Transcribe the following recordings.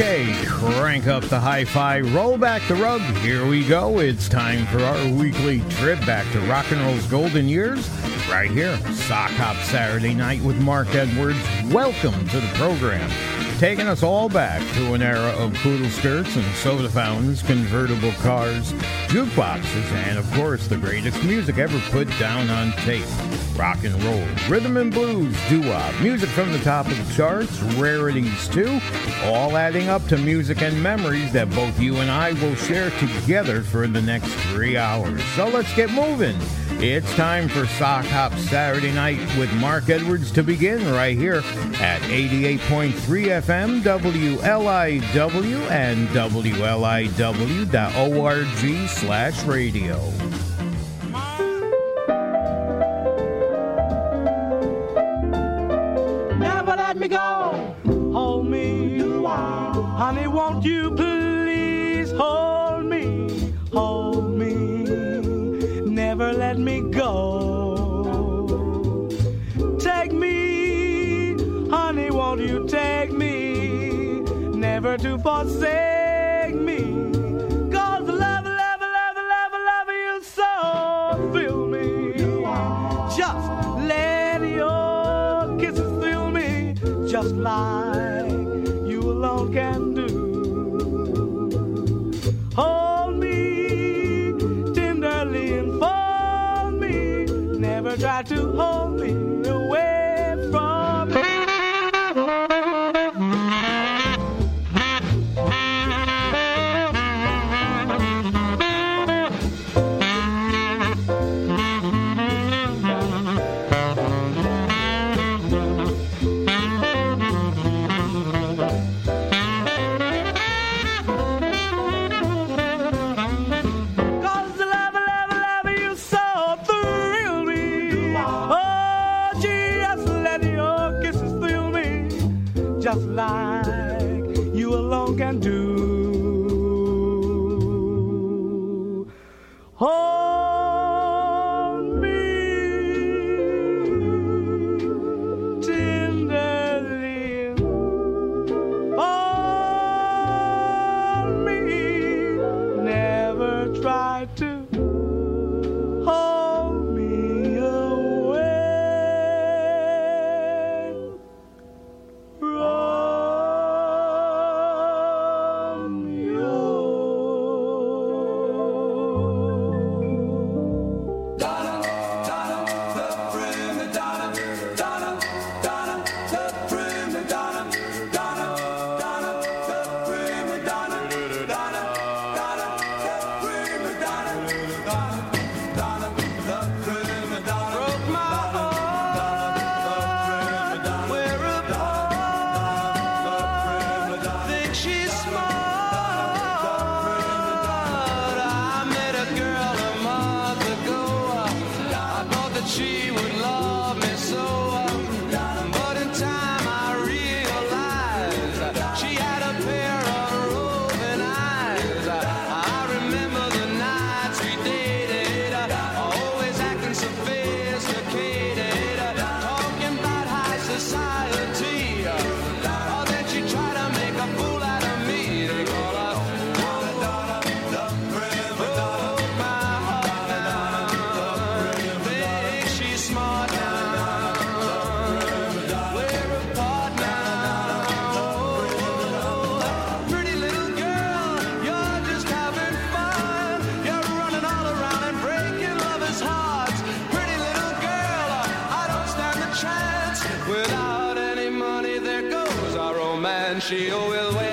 Okay, crank up the hi fi, roll back the rug. Here we go. It's time for our weekly trip back to rock and roll's golden years. Right here, Sock Hop Saturday night with Mark Edwards. Welcome to the program. Taking us all back to an era of poodle skirts and soda fountains, convertible cars, jukeboxes, and of course the greatest music ever put down on tape. Rock and roll, rhythm and blues, doo-wop, music from the top of the charts, rarities too, all adding up to music and memories that both you and I will share together for the next three hours. So let's get moving. It's time for Sock Hop Saturday Night with Mark Edwards to begin right here at 88.3 FM WLIW and WLIW.org slash radio. Let me go. Hold me. Honey, won't you please hold me? Hold me. Never let me go. Take me. Honey, won't you take me? Never to forsake and she will wait.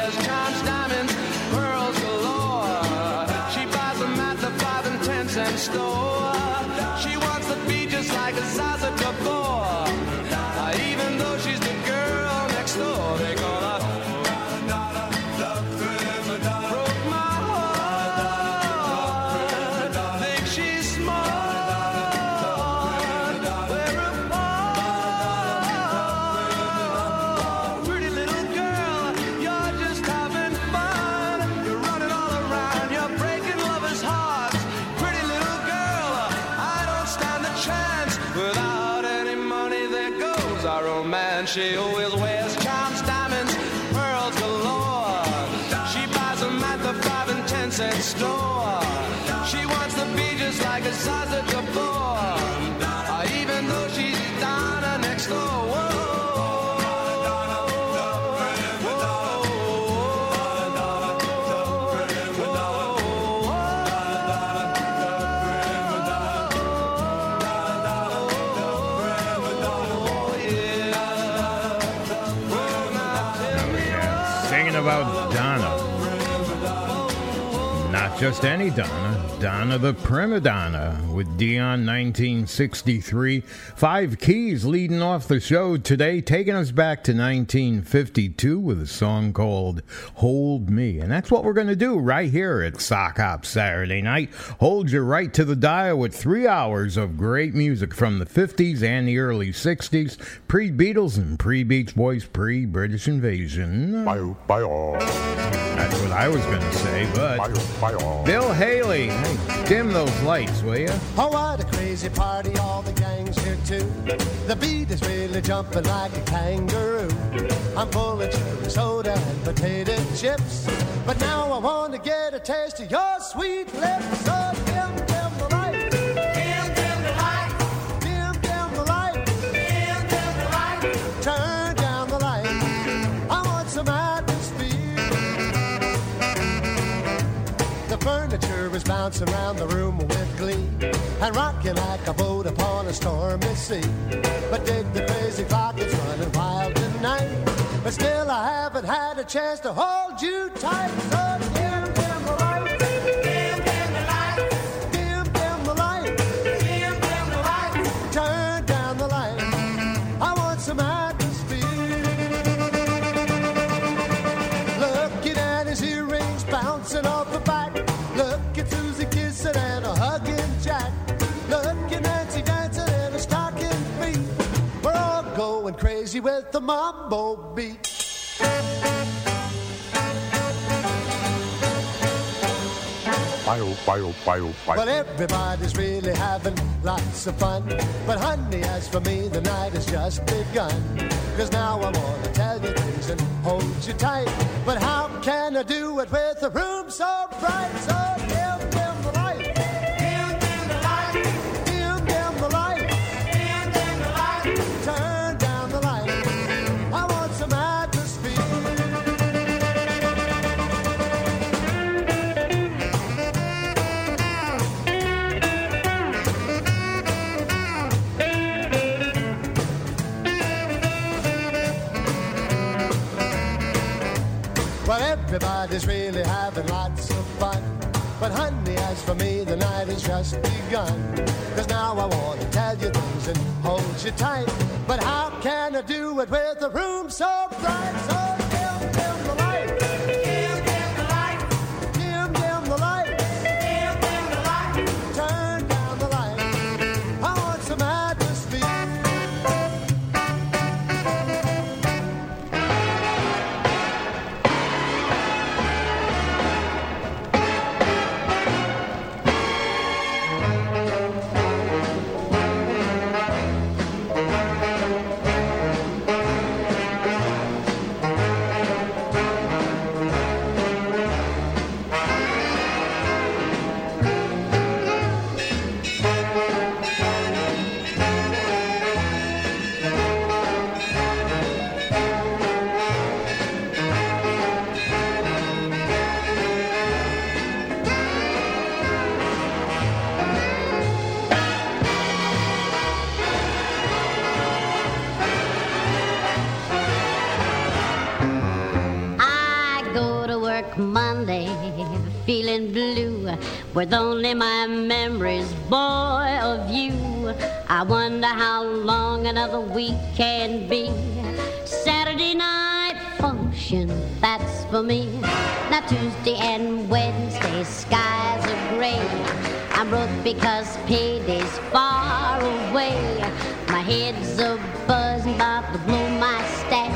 Just any Donna, Donna the Prima Donna with Dion 1963. Five keys leading off the show today, taking us back to 1952 with a song called Hold Me. And that's what we're going to do right here at Sock Hop Saturday night. Hold you right to the dial with three hours of great music from the 50s and the early 60s, pre Beatles and pre Beach Boys, pre British invasion. Bye bye all. That's what I was going to say, but. Bill Haley, dim those lights, will you? Oh, what a crazy party, all the gang's here too. The beat is really jumping like a kangaroo. I'm full of cherry soda and potato chips. But now I want to get a taste of your sweet lips. Oh, so dim, bouncing around the room with glee and rocking like a boat upon a stormy sea. But dig the crazy clock, it's running wild tonight. But still, I haven't had a chance to hold you tight. So dim, crazy with the mambo beat. Well, everybody's really having lots of fun. But honey, as for me, the night has just begun. Cause now I wanna tell you things and hold you tight. But how can I do it with a room so bright? So dim, everybody's really having lots of fun. But honey, as for me, the night has just begun. Cause now I want to tell you things and hold you tight. But how can I do it with a room so bright? So feeling blue, with only my memories, boy, of you. I wonder how long another week can be. Saturday night function, that's for me. Now Tuesday and Wednesday, skies are gray. I'm broke because payday's far away. My head's a buzzing about to blow my stack.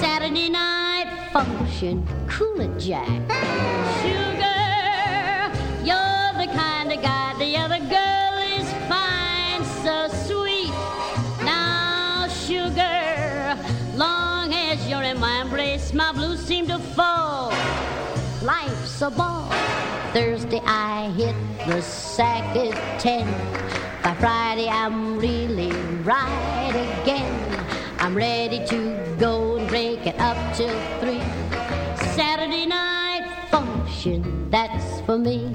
Saturday night function, cool it, Jack. Life's a ball. Thursday I hit the sack at ten. By Friday I'm really right again. I'm ready to go and break it up till three. Saturday night function, that's for me.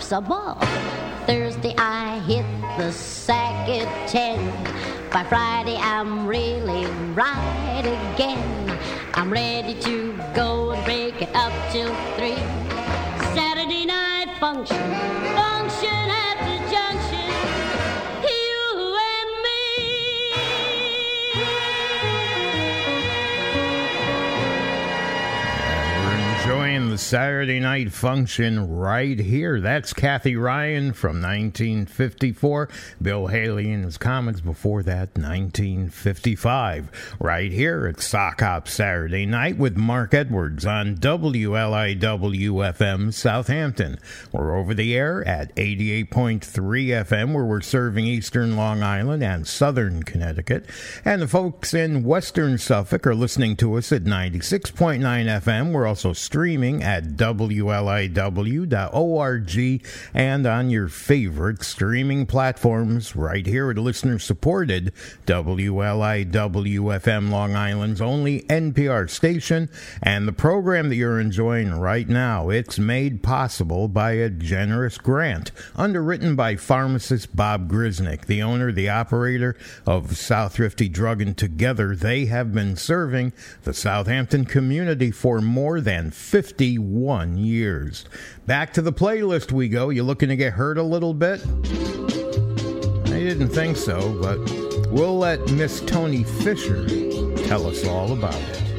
A ball. Thursday I hit the sack at ten. By Friday I'm really right again. I'm ready to go and break it up till three. Saturday night function, function The Saturday night function right here. That's Kathy Ryan from 1954. Bill Haley and his Comets before that, 1955. Right here at Sock Hop Saturday night with Mark Edwards on WLIW FM Southampton. We're over the air at 88.3 FM where we're serving eastern Long Island and southern Connecticut. And the folks in western Suffolk are listening to us at 96.9 FM. We're also streaming at WLIW.org and on your favorite streaming platforms right here at listener supported WLIW FM Long Island's only NPR station. And the program that you're enjoying right now, it's made possible by a generous grant underwritten by pharmacist Bob Grisnick, the owner, the operator of South Thrifty Drug, and together they have been serving the Southampton community for more than 51 years. Back to the playlist we go. You looking to get hurt a little bit? I didn't think so, but we'll let Miss Toni Fisher tell us all about it.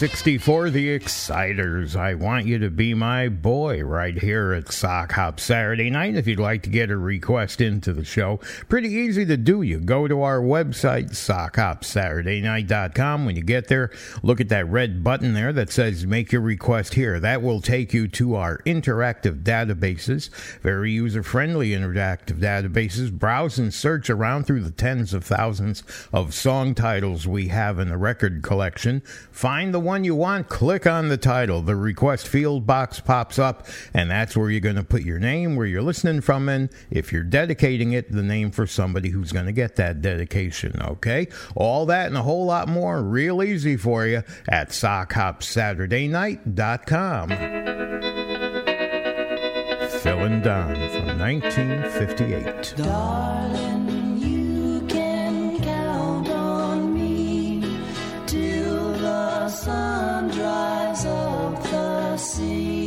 1964, The Exciters. I want you to be my boy right here at Sock Hop Saturday night. If you'd like to get a request into the show, pretty easy to do. You go to our website, sockhopsaturdaynight.com. When you get there, look at that red button there that says make your request here. That will take you to our interactive databases, very user friendly interactive databases. Browse and search around through the tens of thousands of song titles we have in the record collection. Find the one you want, click on the title. The request field box pops up, and that's where you're going to put your name, where you're listening from, and if you're dedicating it, the name for somebody who's going to get that dedication, okay? All that and a whole lot more, real easy for you at SockHopSaturdayNight.com. Phil and Don from 1958. Darling, sun dries up the sea.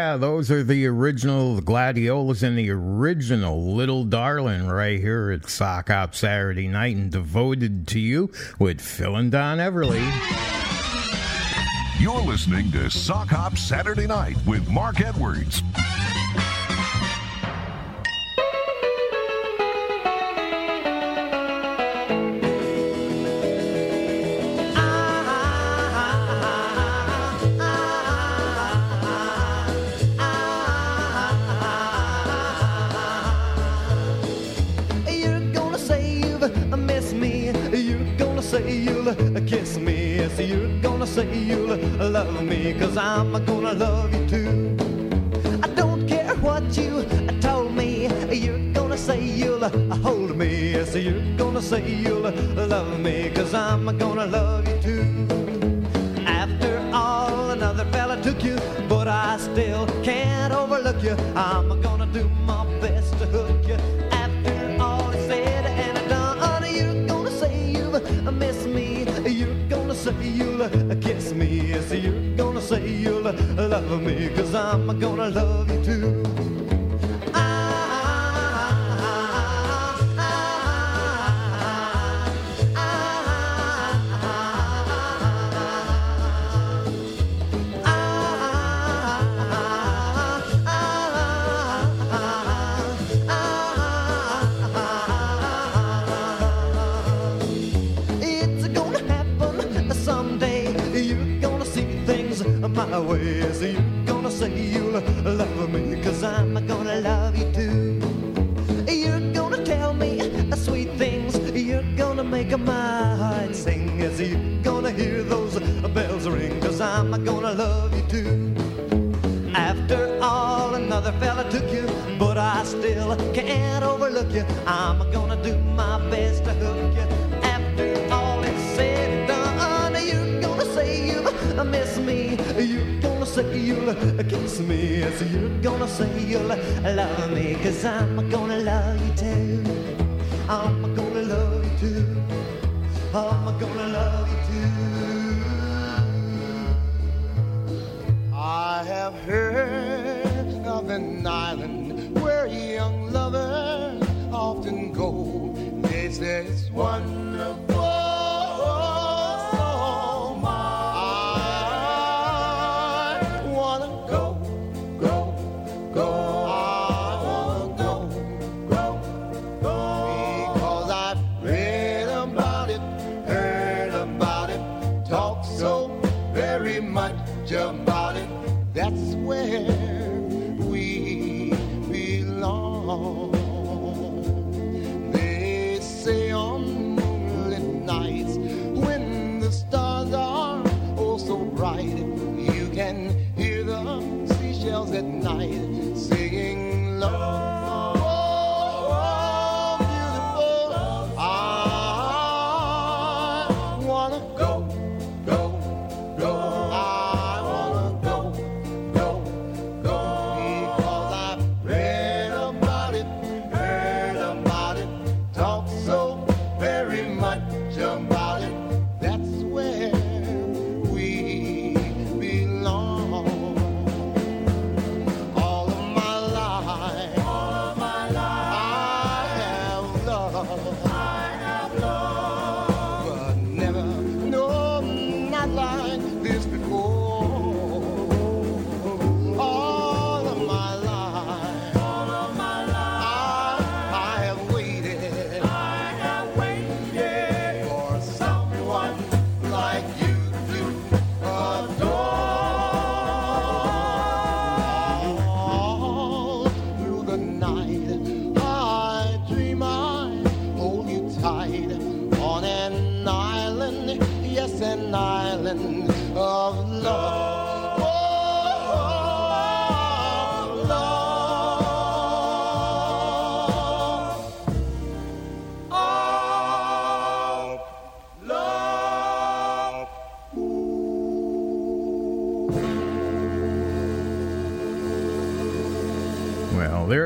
Yeah, those are the original gladiolas and the original Little Darling right here at Sock Hop Saturday night and devoted to you with Phil and Don Everly. You're listening to Sock Hop Saturday night with Mark Edwards.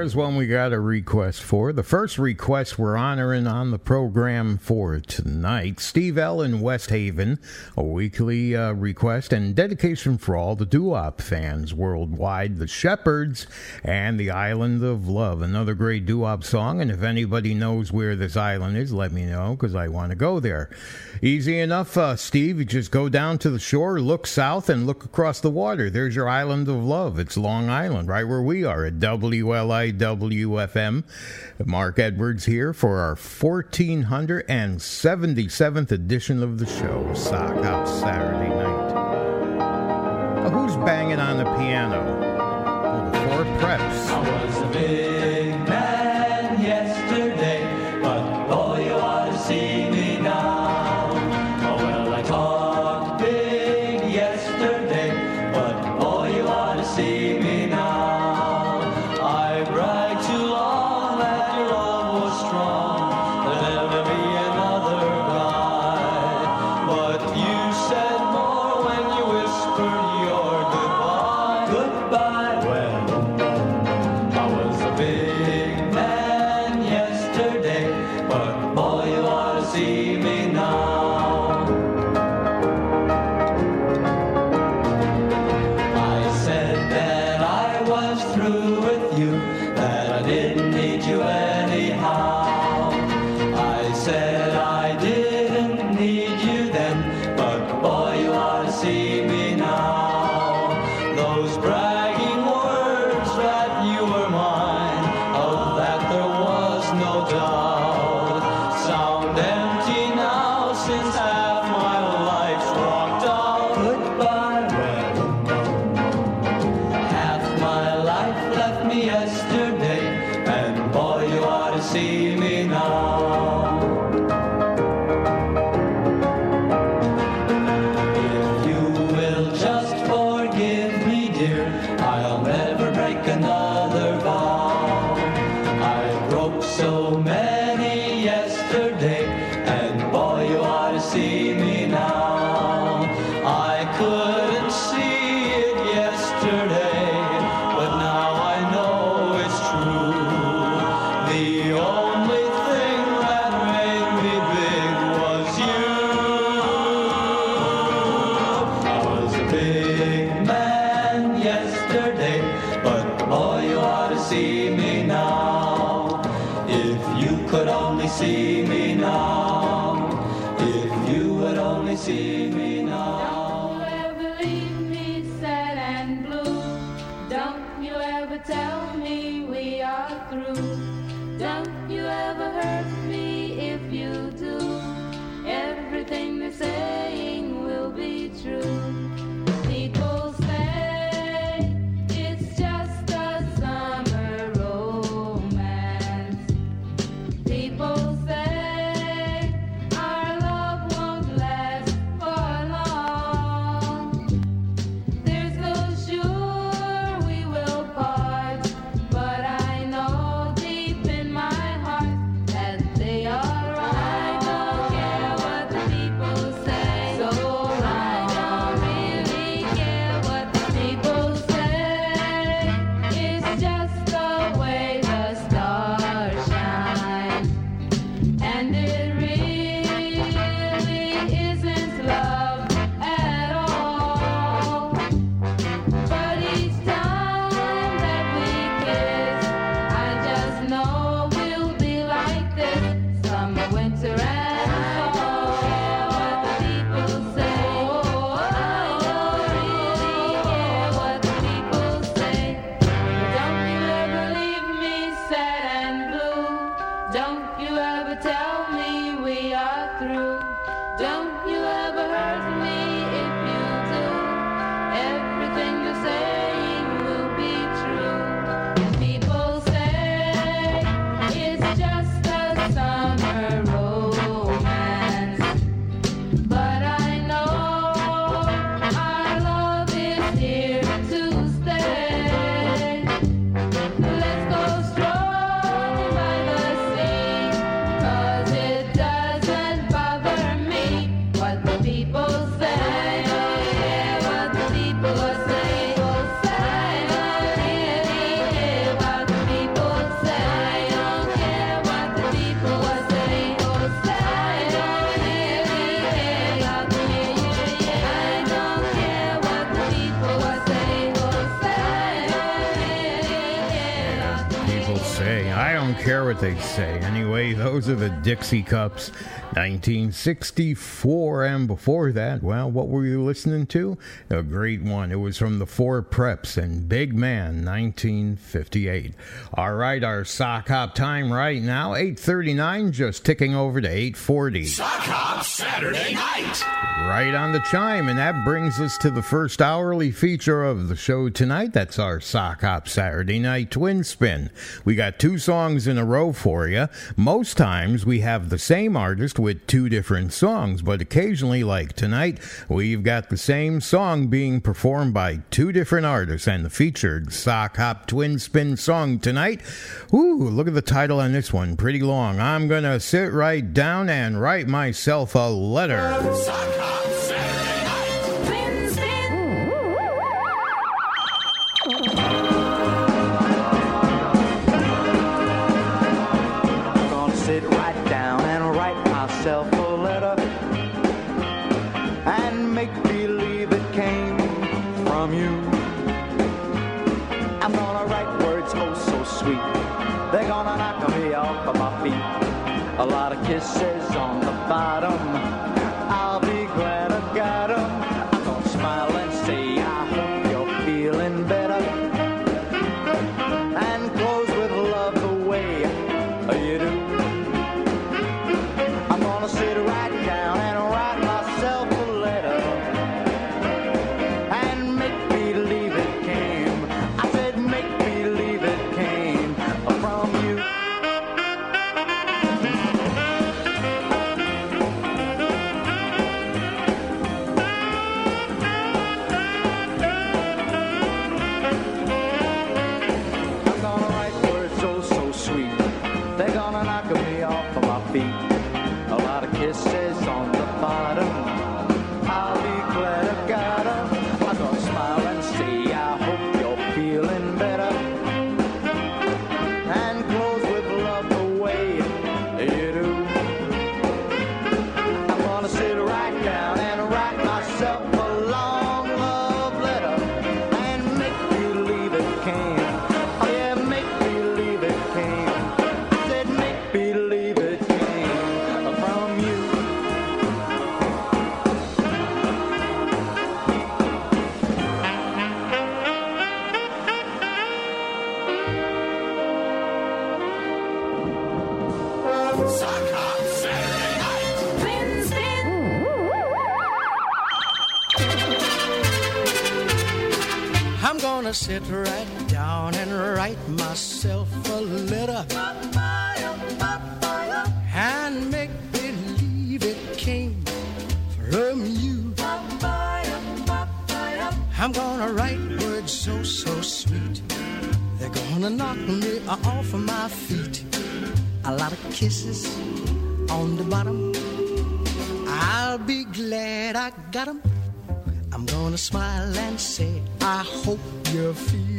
there's one we got a request for. The first request we're honoring on the program for tonight Steve L. in West Haven, a weekly uh, request and dedication for all the doo fans worldwide, the Sheppards, and the Island of Love. Another great doo song, and if anybody knows where this island is, let me know because I want to go there. Easy enough, uh, Steve. You just go down to the shore, look south, and look across the water. There's your Island of Love. It's Long Island, right where we are at W L I. WFM. Mark Edwards here for our 1477th edition of the show, Sock Hop Saturday Night. Now who's banging on the piano? Well, the four preps. They say. Those are the Dixie Cups, 1964. And before that, well, what were you listening to? A great one. It was from the Four Preps and Big Man, 1958. All right, our sock hop time right now, 8.39, just ticking over to 8.40. Sock Hop Saturday night. Right on the chime, and that brings us to the first hourly feature of the show tonight. That's our Sock Hop Saturday Night Twin Spin. We got two songs in a row for you. Most times we have the same artist with two different songs, but occasionally, like tonight, we've got the same song being performed by two different artists. And the featured Sock Hop Twin Spin song tonight, ooh, look at the title on this one, pretty long. I'm gonna sit right down and write myself a letter. Sock Hop lot of kisses on the bottom. Sit right down and write myself a letter and make believe it came from you. I'm gonna write words so, so sweet. They're gonna knock me off of my feet. A lot of kisses on the bottom. I'll be glad I got 'em. I'm gonna smile and say, I hope you're feeling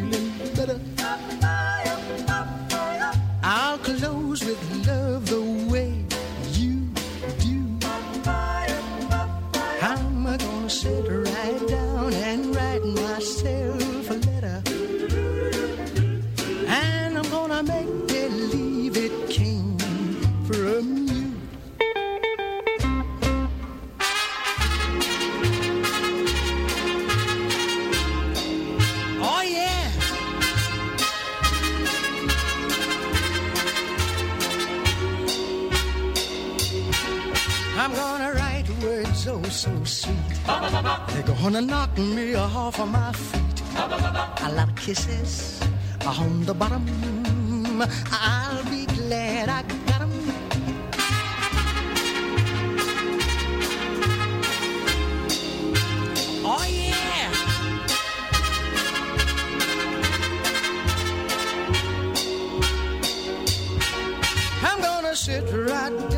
so sweet. They're gonna knock me off of my feet. A lot of kisses on the bottom. I'll be glad I got 'em. Oh yeah. I'm gonna sit right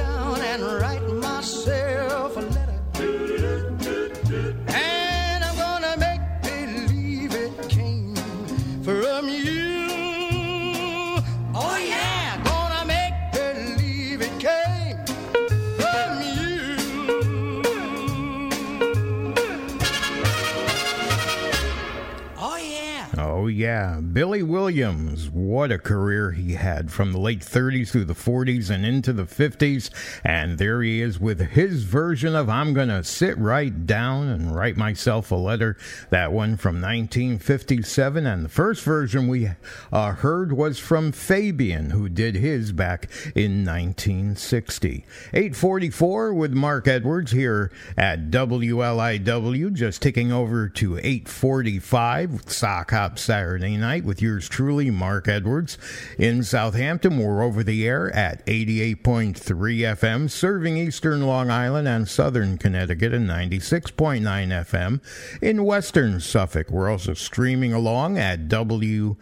yeah. Billy Williams. What a career he had from the late 30s through the 40s and into the 50s. And there he is with his version of I'm Gonna Sit Right Down and Write Myself a Letter. That one from 1957. And the first version we uh, heard was from Fabian, who did his back in 1960. 844 with Mark Edwards here at WLIW, just ticking over to 845 Sock Hop Saturday night with yours truly, Mark Edwards. In Southampton, we're over the air at 88.3 FM, serving eastern Long Island and southern Connecticut and 96.9 FM. In western Suffolk, we're also streaming along at WLIW.org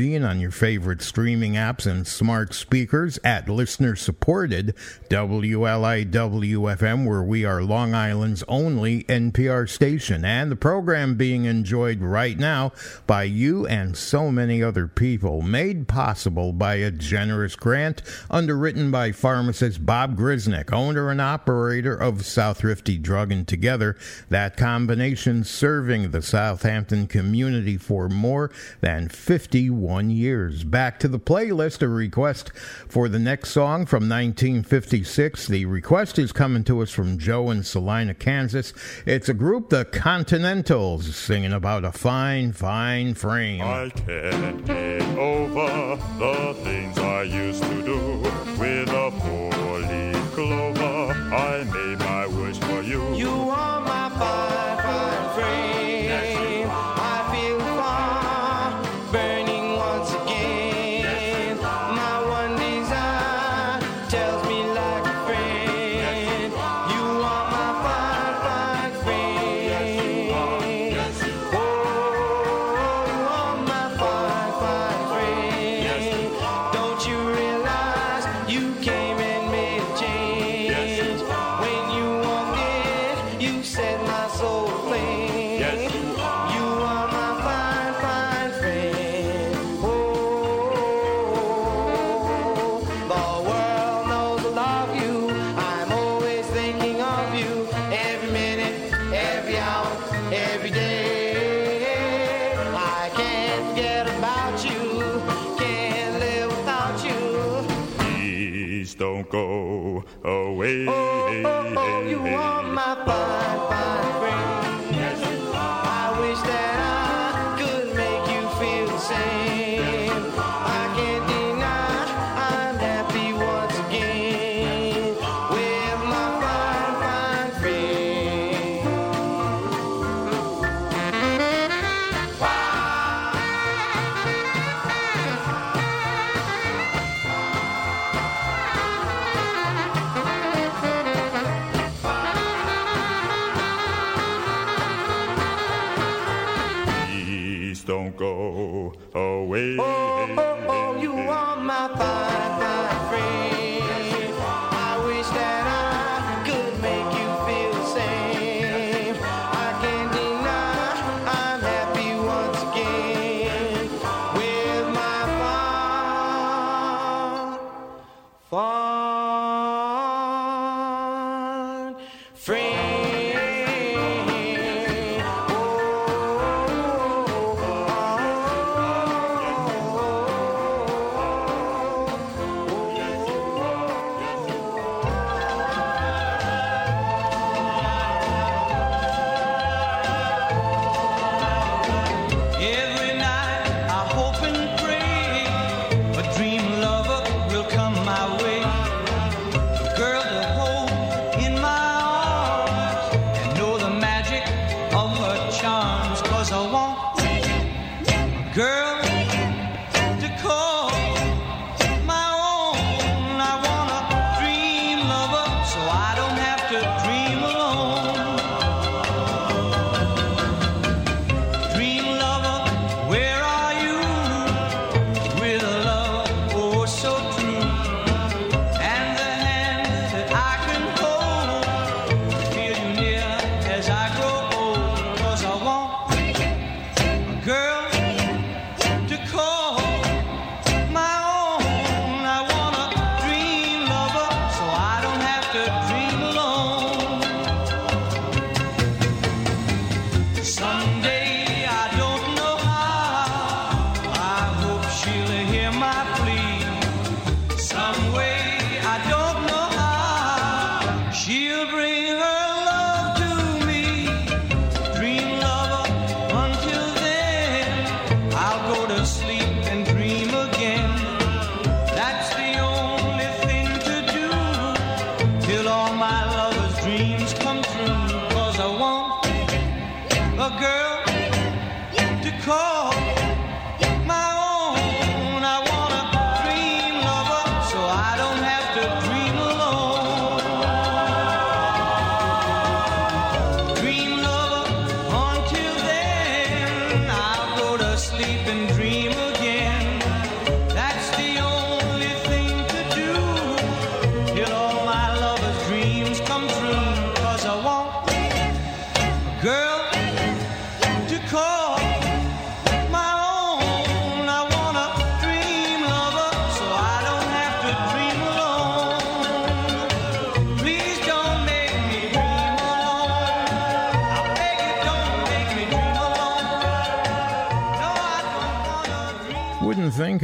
and on your favorite streaming apps and smart speakers at listener supported WLIW FM, where we are Long Island's only NPR station. And the program being enjoyed right now by you and so many other people, made possible by a generous grant underwritten by pharmacist Bob Grisnick, owner and operator of South Rifty Drug and Together. That combination serving the Southampton community for more than 51 years. Back to the playlist, a request for the next song from 1956. The request is coming to us from Joe in Salina, Kansas. It's a group, the Continentals, singing about a fine, fine frame. I can't get over the things I used to do with a four-leaf clover. I made my wish for you. You are my fine, go away. Oh,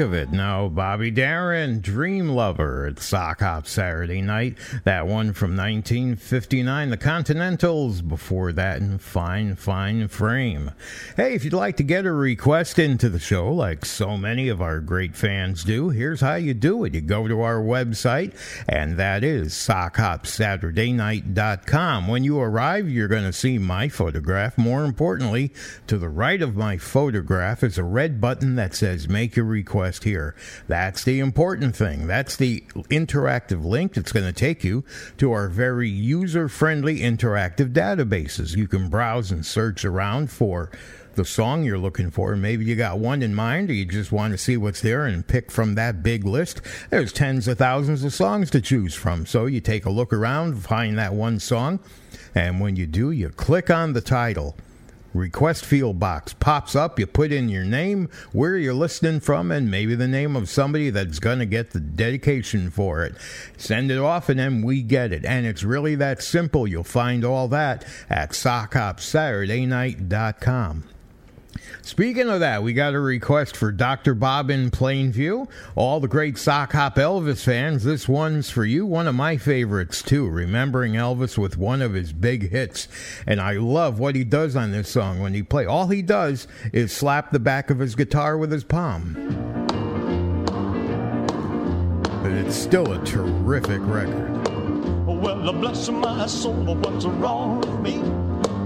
of it. No, Bobby Darin, Dream Lover at Sock Hop Saturday night. That one from 1959, The Continentals. Before that, in Fine, Fine Frame. Hey, if you'd like to get a request into the show, like so many of our great fans do, here's how you do it. You go to our website, and that is sockhopsaturdaynight.com. When you arrive, you're going to see my photograph. More importantly, to the right of my photograph is a red button that says Make a Request Here. That's the important thing. That's the interactive link that's going to take you to our very user friendly interactive databases. You can browse and search around for the song you're looking for. Maybe you got one in mind or you just want to see what's there and pick from that big list. There's tens of thousands of songs to choose from. So you take a look around, find that one song, and when you do, you click on the title. Request field box pops up. You put in your name, where you're listening from, and maybe the name of somebody that's going to get the dedication for it. Send it off, and then we get it. And it's really that simple. You'll find all that at sockhopsaturdaynight.com. Speaking of that, we got a request for Dr. Bob in Plainview. All the great Sock Hop Elvis fans, this one's for you. One of my favorites, too. Remembering Elvis with one of his big hits. And I love what he does on this song when he plays. All he does is slap the back of his guitar with his palm. But it's still a terrific record. Well, bless my soul, what's wrong with me?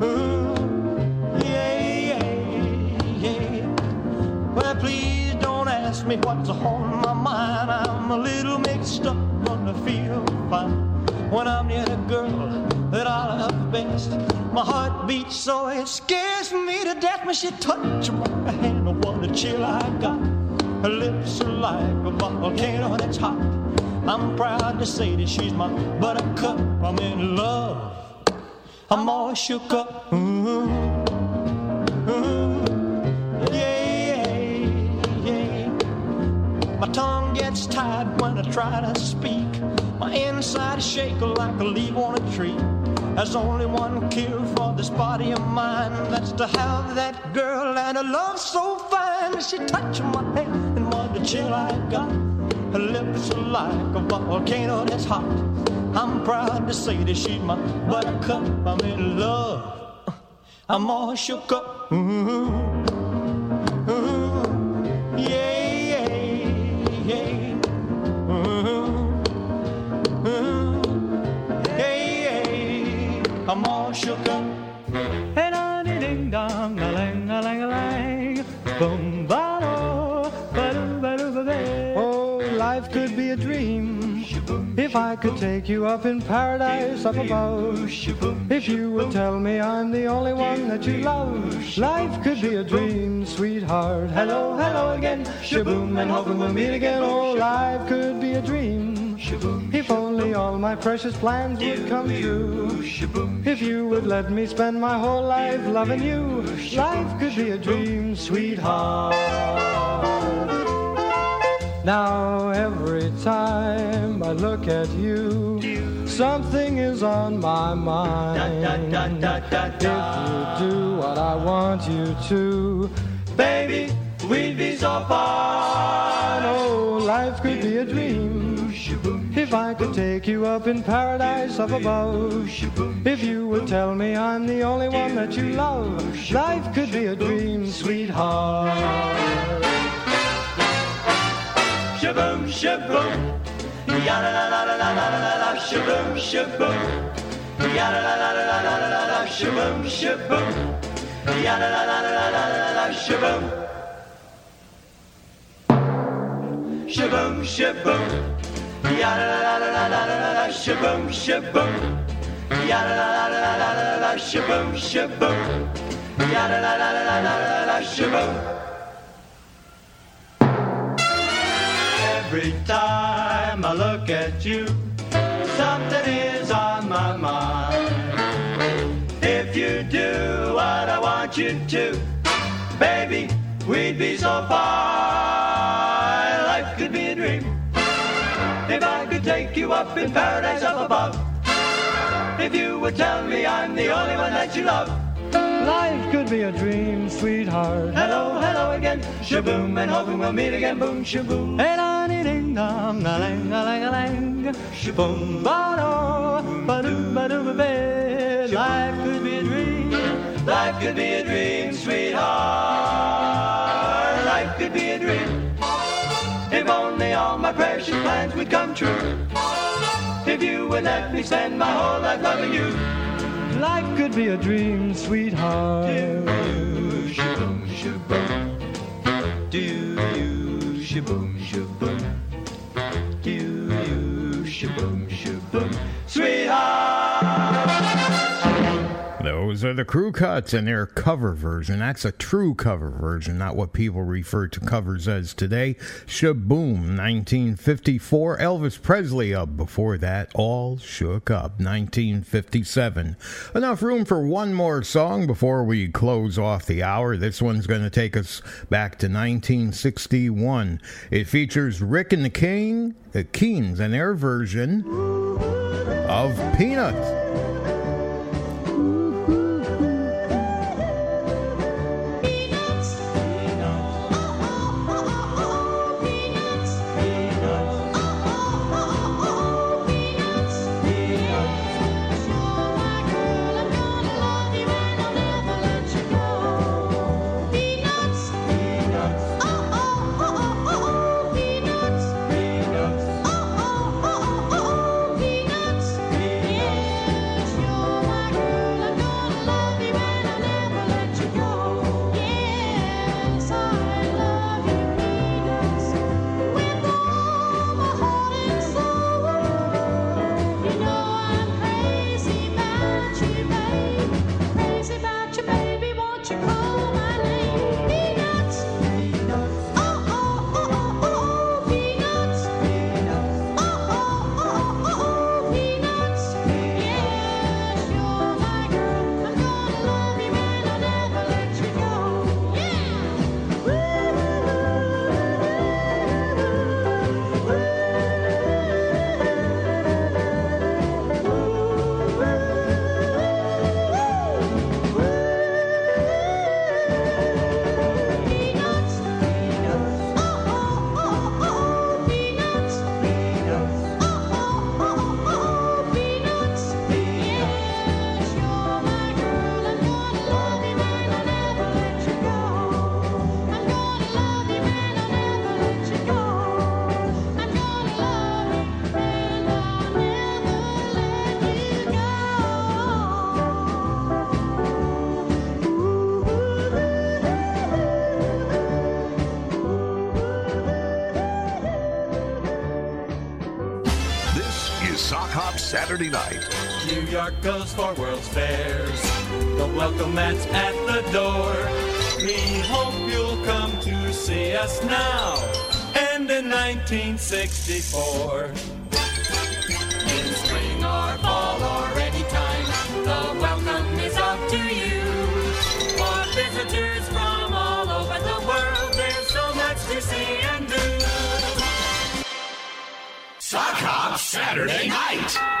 yeah, yeah, yeah. Well, please don't ask me what's on my mind. I'm a little mixed up, but I feel fine when I'm near the girl that I love best. My heart beats so it scares me to death when she touches my hand. Oh, what a chill I got. Her lips are like a volcano that's hot. I'm proud to say that she's my buttercup. I'm in love. I'm all shook up. Mm-hmm. Mm-hmm. Ooh, ooh, yeah, yeah. My tongue gets tied when I try to speak. My inside is shaking like a leaf on a tree. There's only one cure for this body of mine. That's to have that girl and a love so fine. She touched my hand and what the chill I got. Her lips are like a volcano that's hot. I'm proud to say that she's my buttercup. I'm in love. I'm all shook up. Ooh, ooh, yeah, yeah, yeah. Ooh, ooh, yeah, yeah. I'm all shook up. Hey, da dee ding dong, a lang, a lang, a lang. Boom, ba do, ba do, ba do, ba ba. Oh, life could be a dream if I could take you up in paradise up above. If you would tell me I'm the only one that you love, life could be a dream, sweetheart. Hello, hello again, shaboom, and hoping we'll meet again. Oh, life could be a dream. If only all my precious plans would come true. If you would let me spend my whole life loving you, life could be a dream, sweetheart. Now every time I look at you, something is on my mind. If you do what I want you to, baby, we'd be so far. Oh, life could be a dream. If I could take you up in paradise up above, if you would tell me I'm the only one that you love, life could be a dream, sweetheart. Shaboom, shaboom. Ya la la la la la la la la shaboom, shaboom. Ya la la la la la la la la shaboom, shaboom. Ya la la la la la la la la shaboom. Shaboom, shaboom. Ya la la la la la la la la shaboom, shaboom. Ya la la la la la la la shaboom, shaboom. Ya la la la la la la la la Every time I look at you, something is on my mind. If you do what I want you to, baby, we'd be so far. Life could be a dream. If I could take you up in paradise up above. If you would tell me I'm the only one that you love. Life could be a dream, sweetheart. Hello, hello again. Shaboom, and hoping we'll meet again. Boom, shaboom. La, dee, ding, dong, a lang, a lang, a lang. Shaboom, ba, doo, ba, doo, ba, ba. Life could be a dream. Life could be a dream, sweetheart. Life could be a dream. If only all my precious plans would come true. If you would let me spend my whole life loving you. Life could be a dream, sweetheart. Do Shaboom, shaboom. Do you shaboom, shaboom. Do you shaboom, shaboom. Sweetheart. Those are the Crew-Cuts and their cover version. That's a true cover version, not what people refer to covers as today. Shaboom, 1954. Elvis Presley up before that. All Shook Up, 1957. Enough room for one more song before we close off the hour. This one's going to take us back to 1961. It features Rick and the King, the Keens, and their version of Peanuts. Saturday Night. New York goes for World's Fairs. The welcome mat's at the door. We hope you'll come to see us now and in 1964. In spring or fall or any time, the welcome is up to you. For visitors from all over the world, there's so much to see and do. Sock Hop Saturday Night.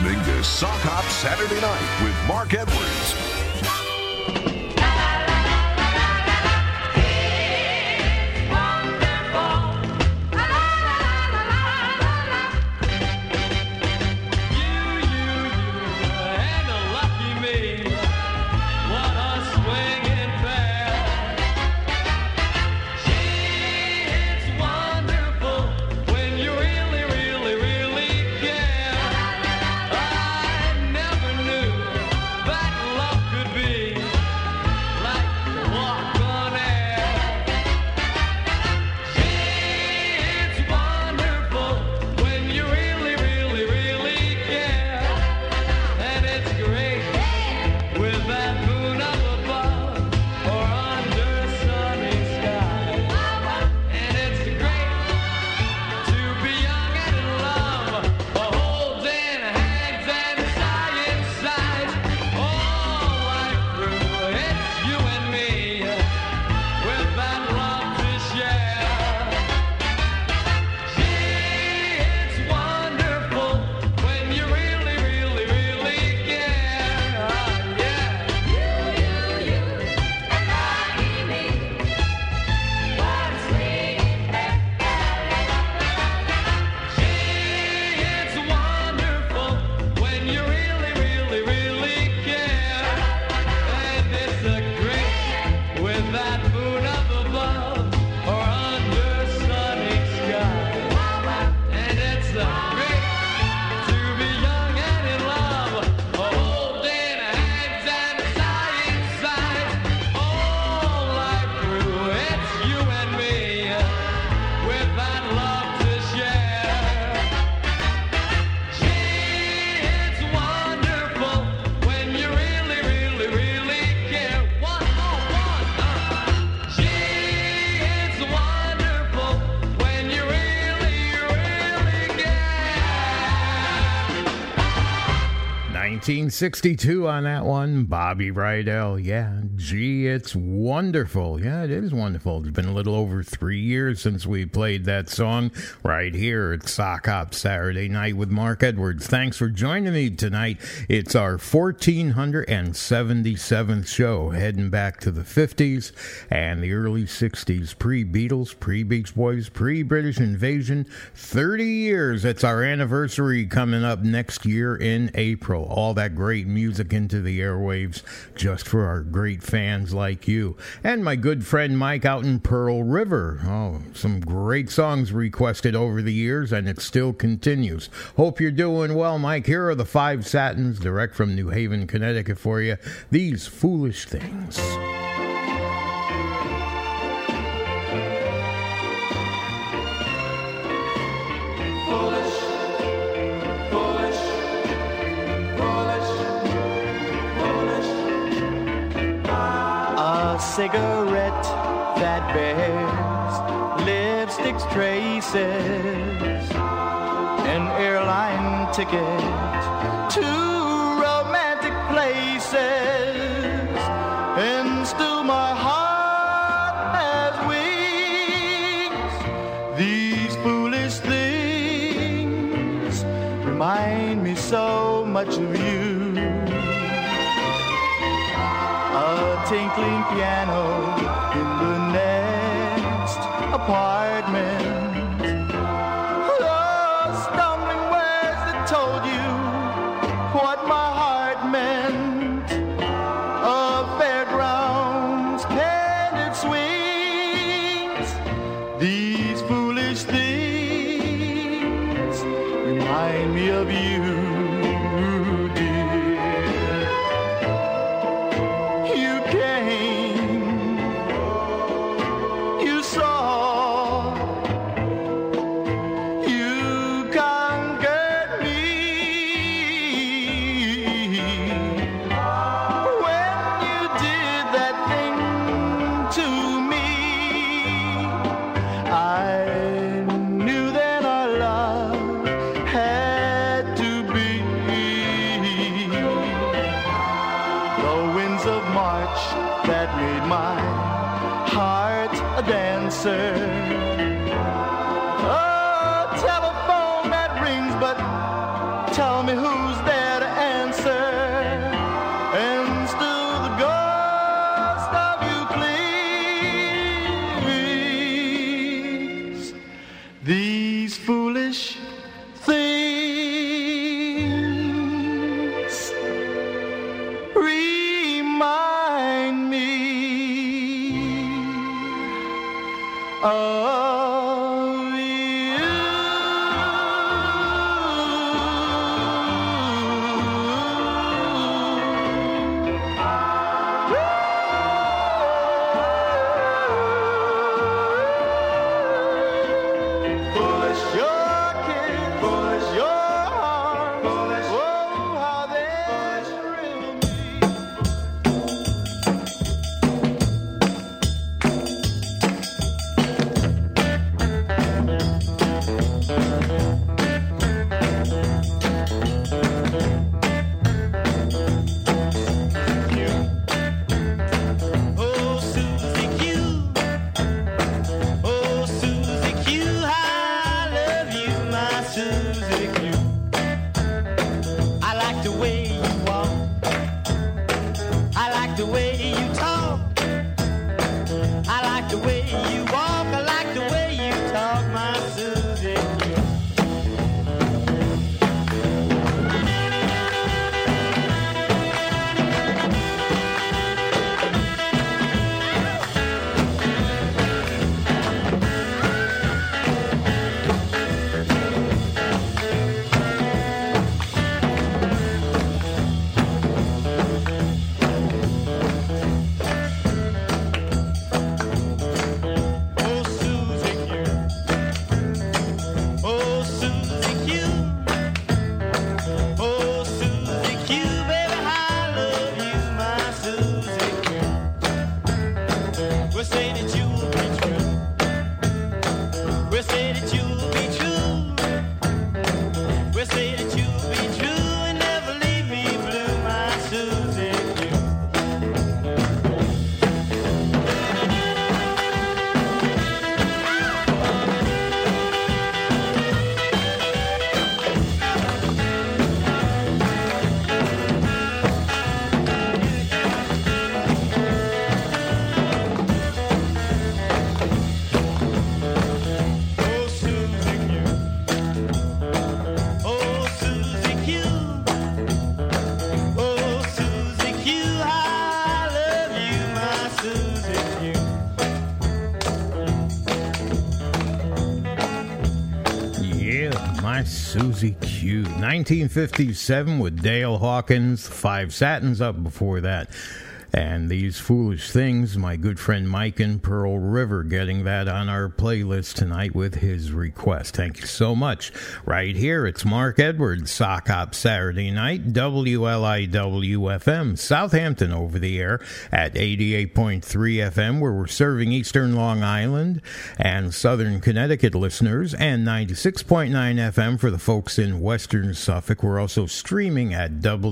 Listening to Sock Hop Saturday Night with Mark Edwards. 1962 on that one, Bobby Rydell. Yeah, gee, it's wonderful. Yeah, it is wonderful. It's been a little over three years since we played that song right here at Sock Hop Saturday night with Mark Edwards. Thanks for joining me tonight. It's our 1477th show, heading back to the 50s and the early 60s, pre Beatles, pre Beach Boys, pre British invasion. 30 years. It's our anniversary coming up next year in April. All that great music into the airwaves just for our great fans like you. And my good friend Mike out in Pearl River. Oh, some great songs requested over the years, and it still continues. Hope you're doing well, Mike. Here are the Five Satins direct from New Haven, Connecticut for you. These foolish things. Cigarette that bears lipstick's traces, an airline ticket to romantic places, and still my heart has wings. These foolish things remind me so much of you. A tinkling there. Susie Q. 1957 with Dale Hawkins. Five Satins up before that. And These Foolish Things, my good friend Mike in Pearl River getting that on our playlist tonight with his request. Thank you so much. Right here, it's Mark Edwards, Sock Hop Saturday night, WLIWFM, Southampton over the air at 88.3 FM, where we're serving Eastern Long Island and Southern Connecticut listeners, and 96.9 FM for the folks in Western Suffolk. We're also streaming at WLIW.org,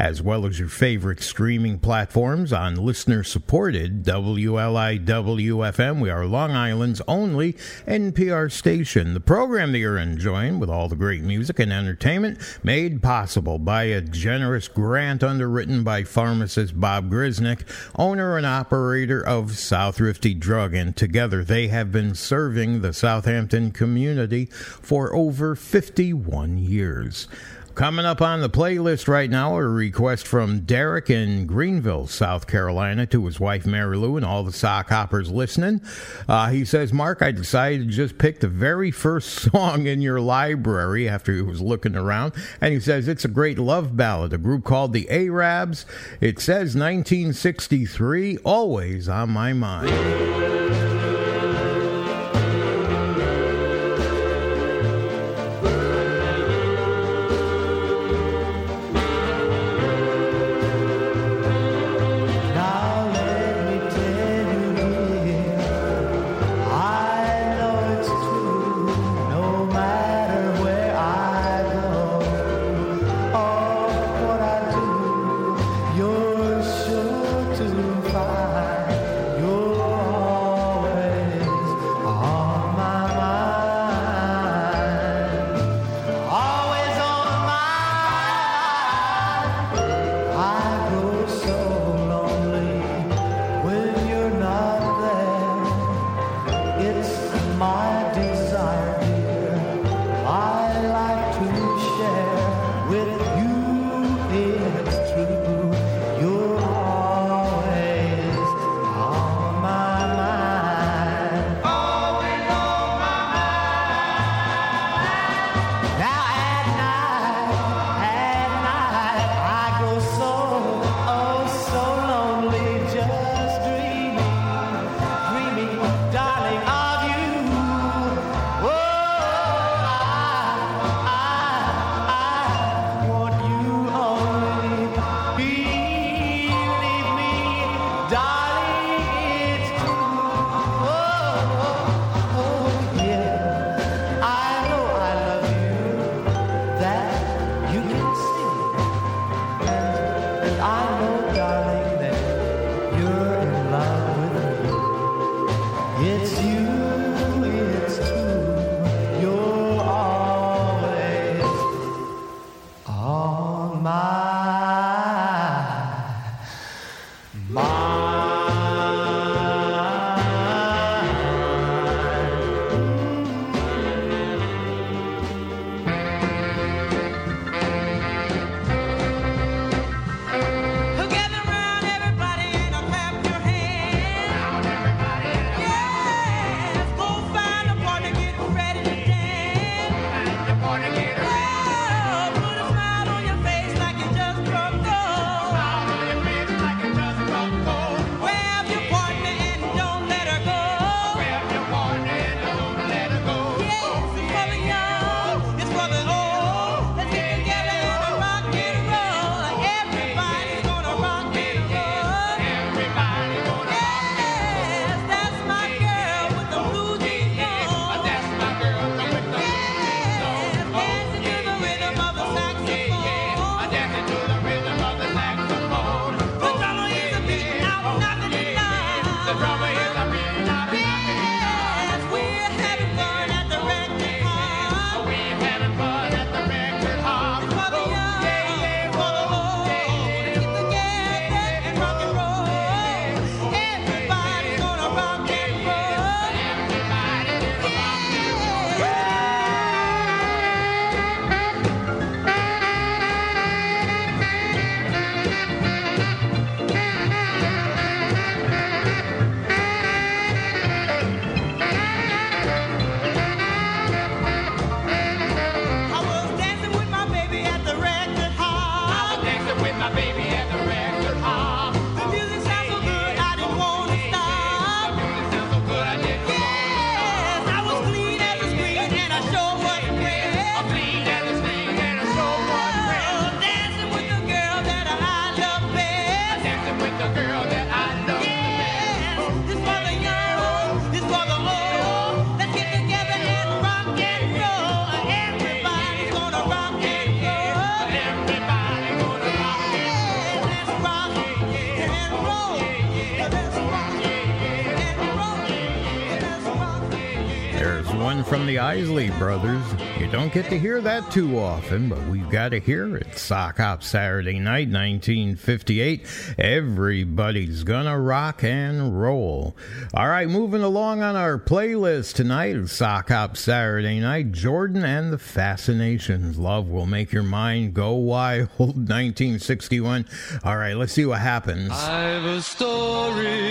as well as your favorite streaming platforms on listener supported WLIW-FM. We are Long Island's only NPR station. The program that you're enjoying with all the great music and entertainment made possible by a generous grant underwritten by pharmacist Bob Grisnick, owner and operator of South Rifty Drug, and together they have been serving the Southampton community for over 51 years. Coming up on the playlist right now, a request from Derek in Greenville, South Carolina, to his wife Mary Lou and all the sock hoppers listening. Uh, he says, Mark, I decided to just pick the very first song in your library after he was looking around. And he says, it's a great love ballad, a group called the Arabs. It says 1963, always on my mind. Brothers. You don't get to hear that too often, but we've got to hear it. Sock Hop Saturday Night 1958. Everybody's gonna rock and roll. All right, moving along on our playlist tonight of Sock Hop Saturday Night, Jordan and the Fascinations. Love will make your mind go wild. 1961. All right, let's see what happens. I have a story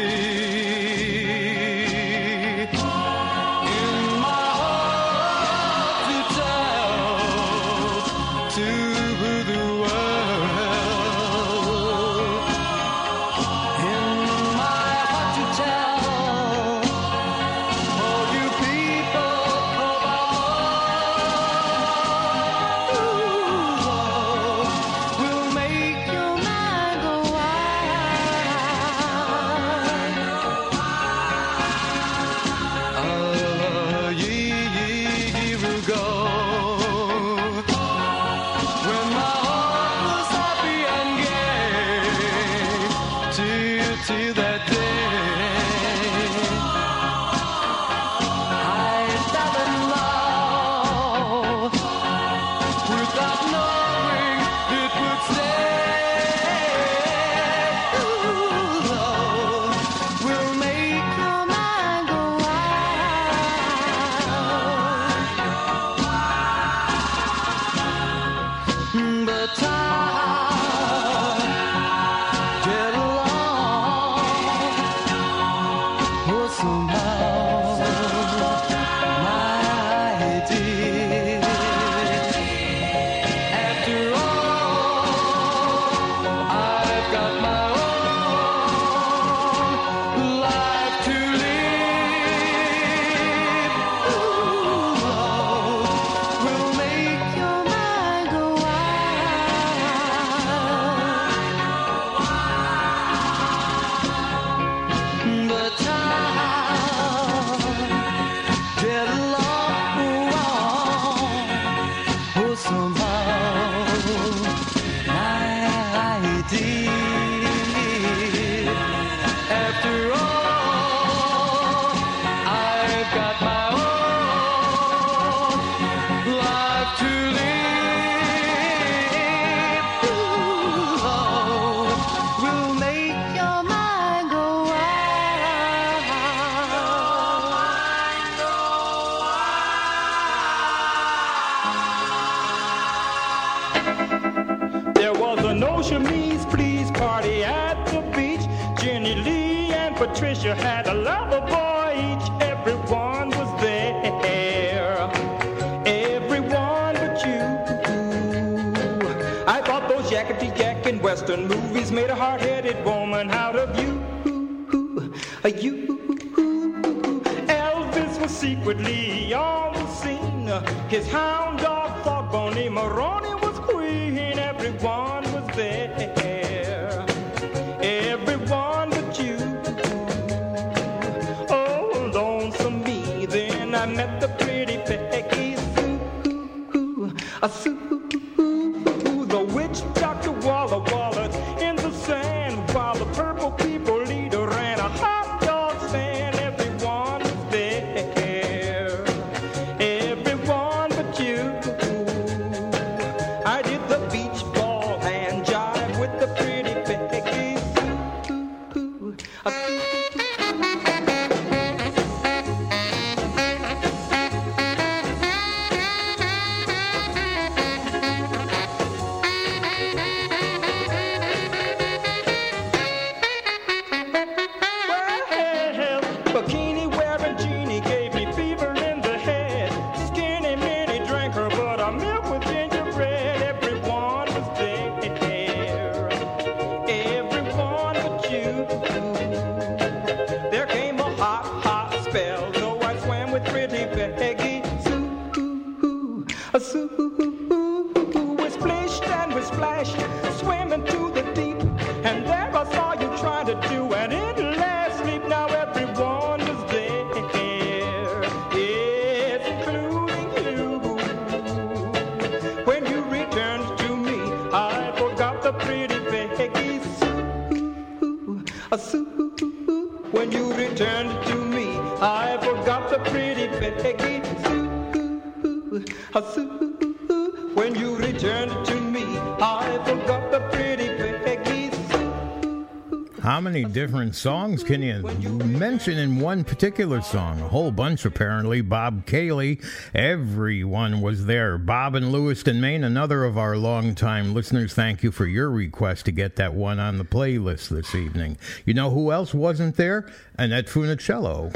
songs. Can you mention in one particular song? A whole bunch, apparently. Bob Cayley, everyone was there. Bob and Lewiston, Maine, another of our longtime listeners. Thank you for your request to get that one on the playlist this evening. You know who else wasn't there? Annette Funicello.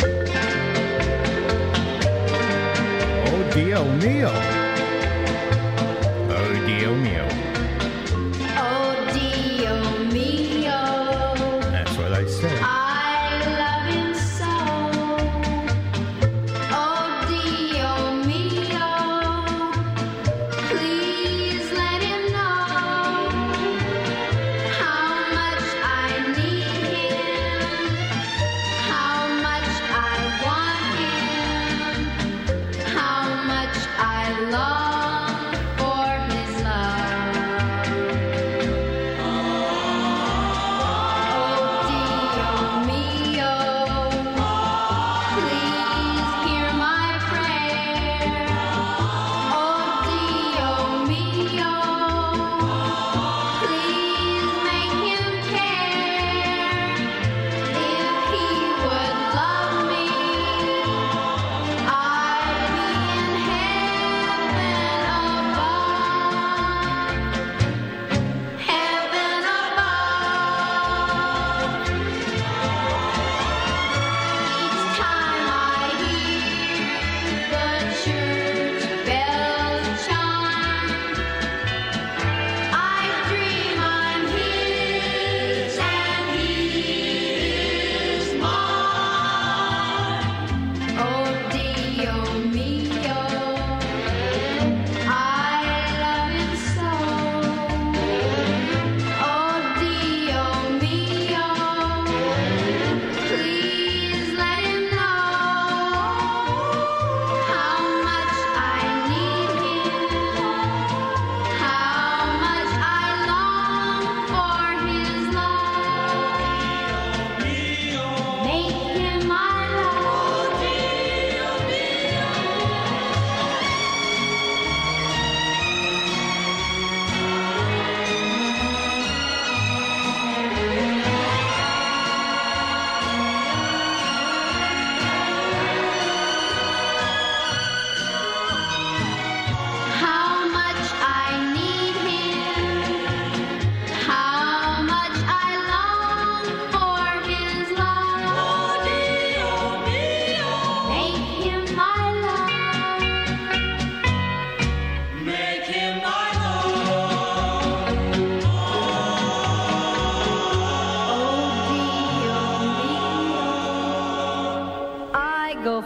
Oh, Dio oh, mio.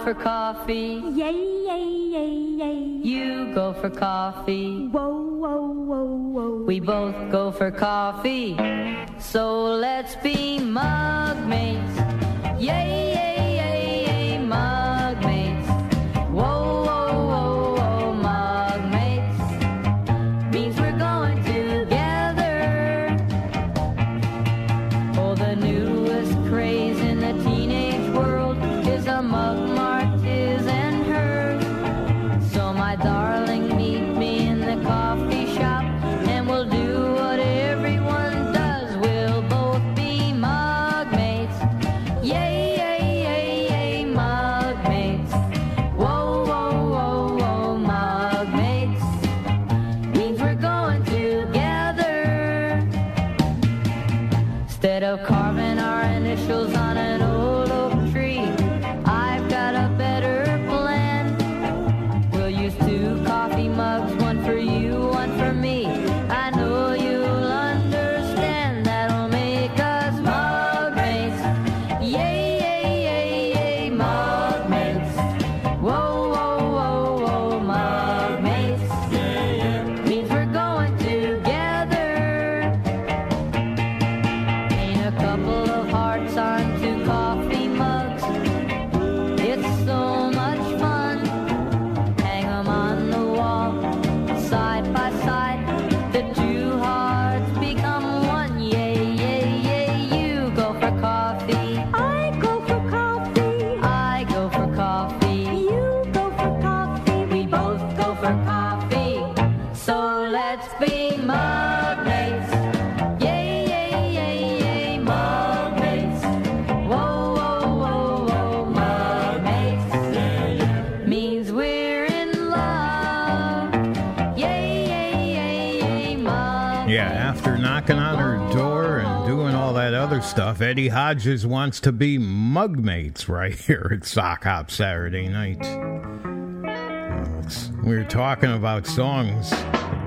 For coffee. Yay, yay, yay, yay. You go for coffee. Whoa, whoa, whoa, whoa. We both go for coffee. So let's be mug mates. Yay, Eddie Hodges wants to be mugmates right here at Sock Hop Saturday night. We were talking about songs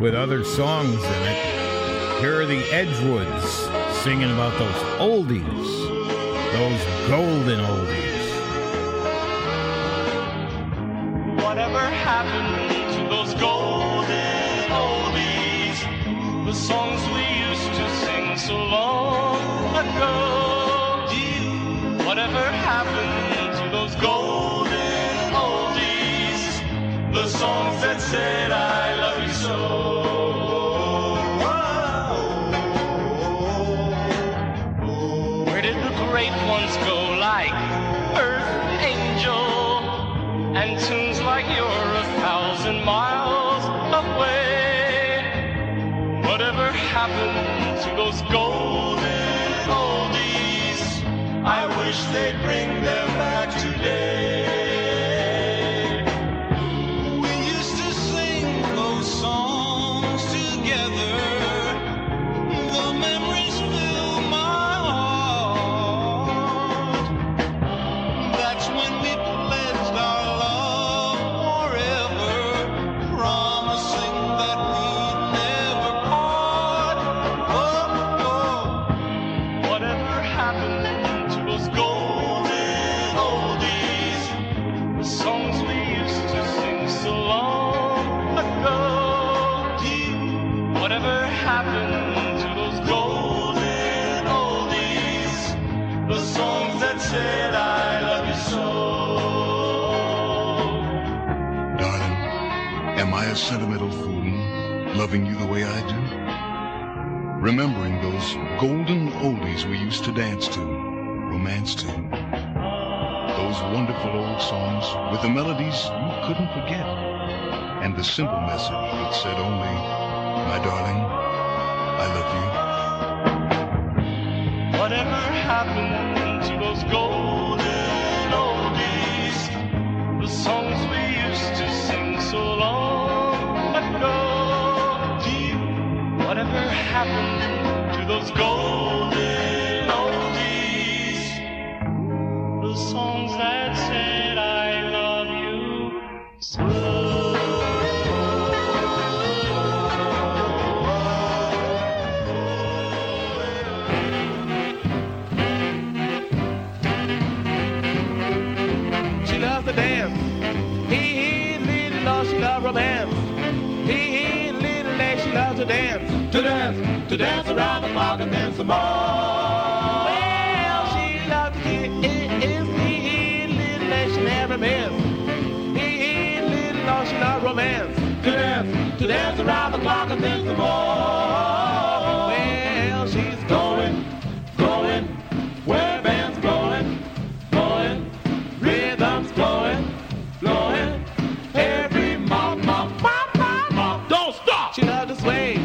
with other songs in it. Here are the Edgewoods singing about those oldies, those golden oldies. Said I love you so. Where did the great ones go like Earth Angel? and tunes like you're a thousand miles away. Whatever happened to those golden oldies? I wish they'd bring them dance to, romance to. Those wonderful old songs with the melodies you couldn't forget. And the simple message that said only, my darling, I love you. Whatever happened to those golden oldies? The songs we used to sing so long ago. Whatever happened to those golden dance to dance. To dance, to dance around the clock and then some more. Romance. To dance, to dance around the clock and then some more. Well, she's going, going, where band's blowing, blowing, rhythms flowing, flowing. Every mom, mom, mom, mom, mom, don't stop. She loves to sway.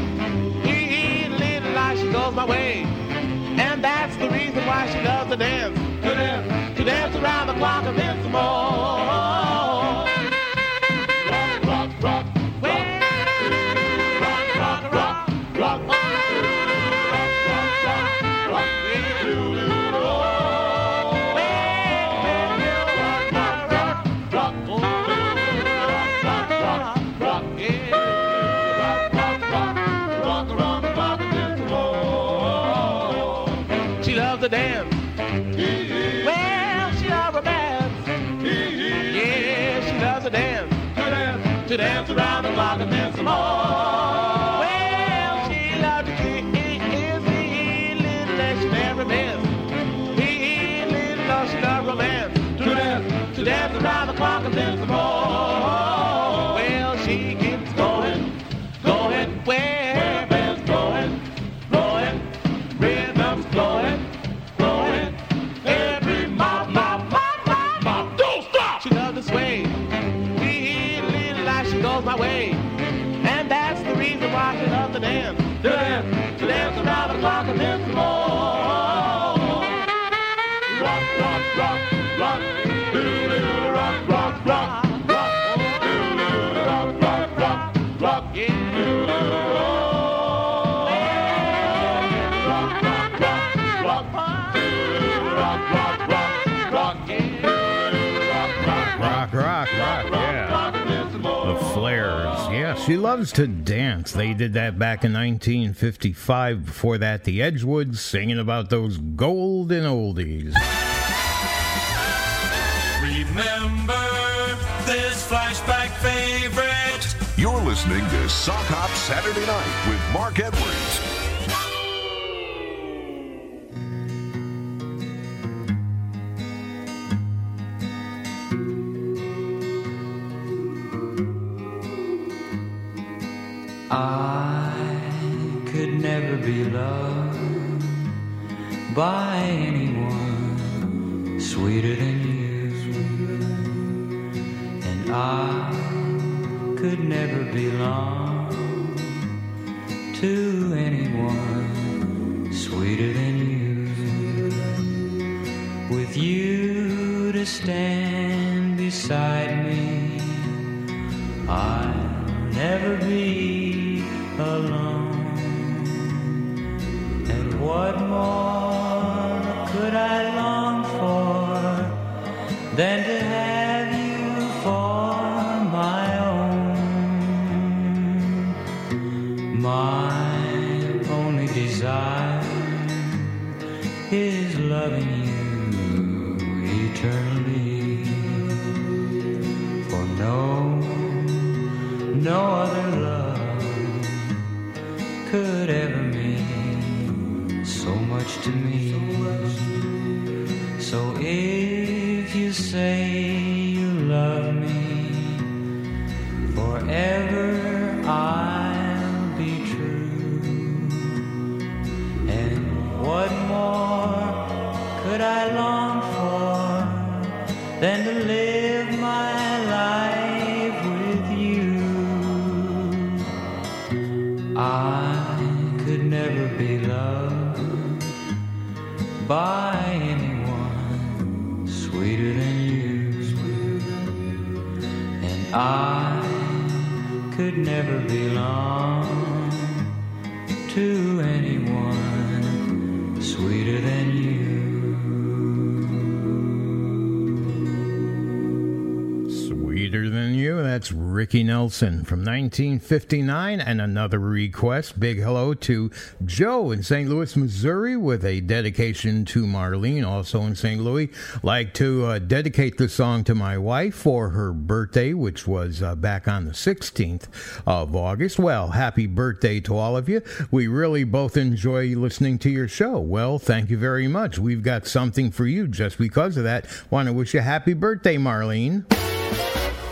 Hee hee, little light, she goes my way. And that's the reason why she loves to dance. To dance, to dance around the clock and then some more. To dance around the clock and dance some more. Loves to dance. They did that back in 1955. Before that, the Edgewoods singing about those golden oldies. Remember this flashback favorite. You're listening to Sock Hop Saturday Night with Mark Edwards. I could never be loved by anyone sweeter than you, and I could never belong to anyone sweeter than you. With you to stand beside me, I'll never be alone. And what more could I long for than Ricky Nelson from 1959. And another request. Big hello to Joe in St. Louis, Missouri, with a dedication to Marlene, also in St. Louis. Like to uh, dedicate the song to my wife for her birthday, which was uh, back on the 16th of August. Well, happy birthday to all of you. We really both enjoy listening to your show. Well, thank you very much. We've got something for you just because of that. Want to wish you happy birthday, Marlene.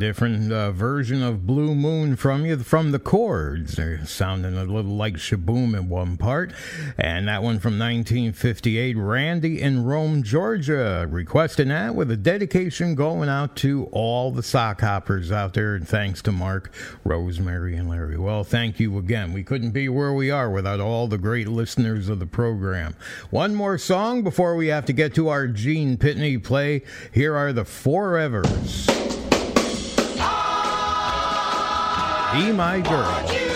Different uh, version of Blue Moon from you from the chords. They're sounding a little like Sh-Boom in one part. And that one from 1958, Randy in Rome, Georgia, requesting that with a dedication going out to all the sock hoppers out there. And thanks to Mark, Rosemary, and Larry. Well, thank you again. We couldn't be where we are without all the great listeners of the program. One more song before we have to get to our Gene Pitney play. Here are the Four-Evers. Be my girl.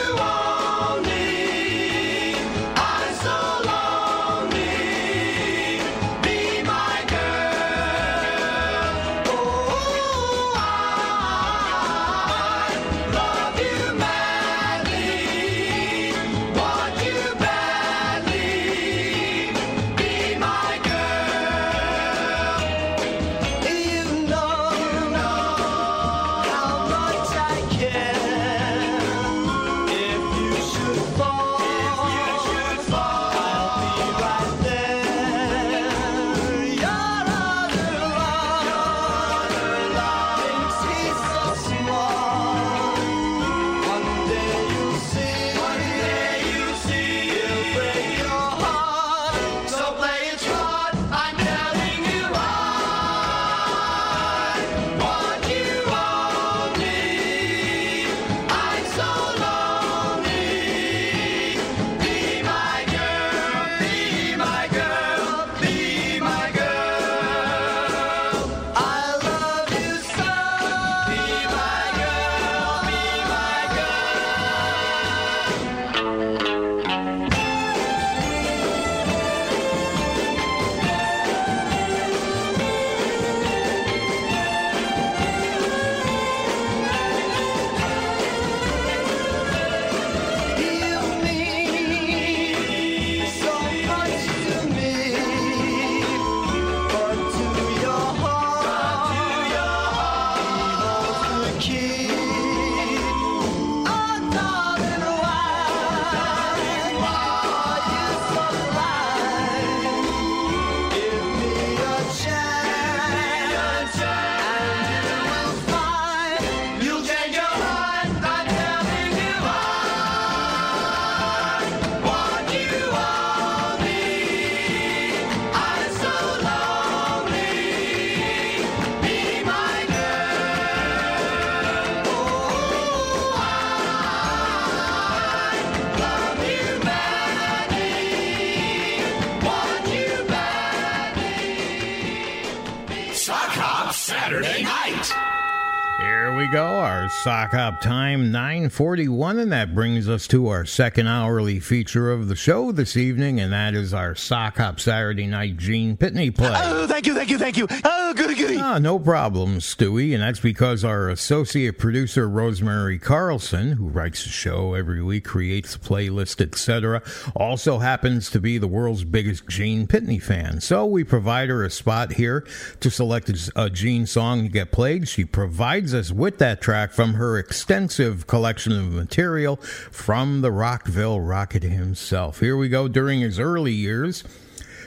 Go, our sock hop time 941, and that brings us to our second hourly feature of the show this evening, and that is our sock hop Saturday night Gene Pitney play. Oh, thank you, thank you, thank you. Oh, goody, goody. Ah, no problem, Stewie, and that's because our associate producer Rosemary Carlson, who writes the show every week, creates the playlist, etc., also happens to be the world's biggest Gene Pitney fan. So we provide her a spot here to select a a Gene song to get played. She provides us with that track from her extensive collection of material from the Rockville Rocket himself. Here we go during his early years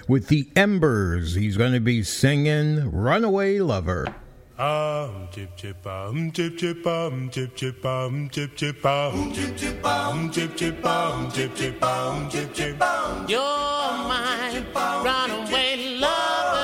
with the Embers. He's going to be singing Runaway Lover. Um chip chip um chip chip um chip chip um chip chip um chip chip um chip chip um chip chip um chip chip You're my runaway lover.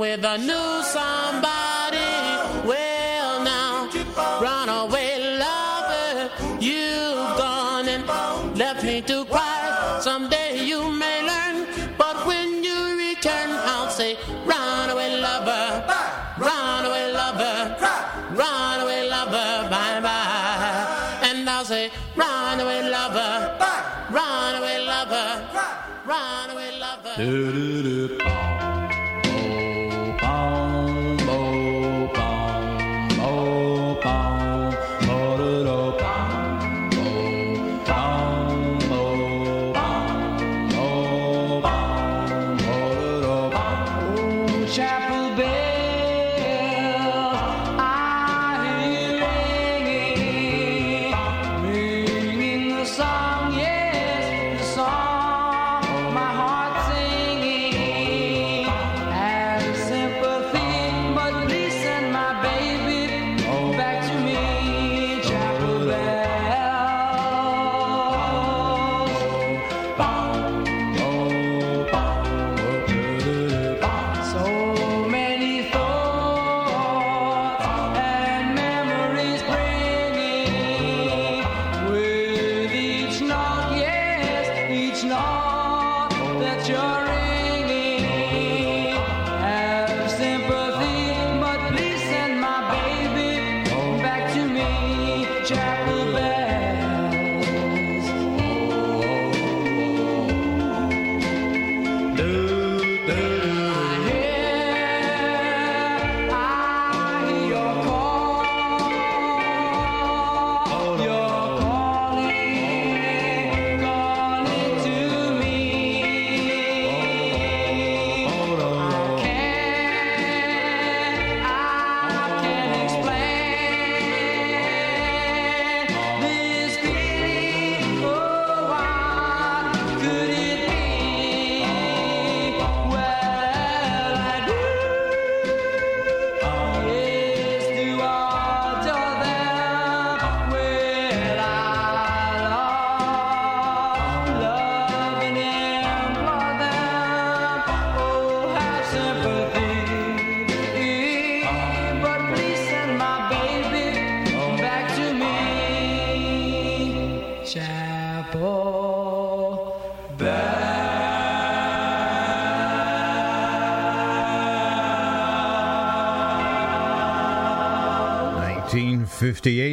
With a new somebody. Well, now, runaway lover, you've gone and left me to cry. Someday you may learn. But when you return, I'll say, run away, lover, run away, lover, run away, lover, bye bye. And I'll say, run away, lover, run away, lover, run away, lover.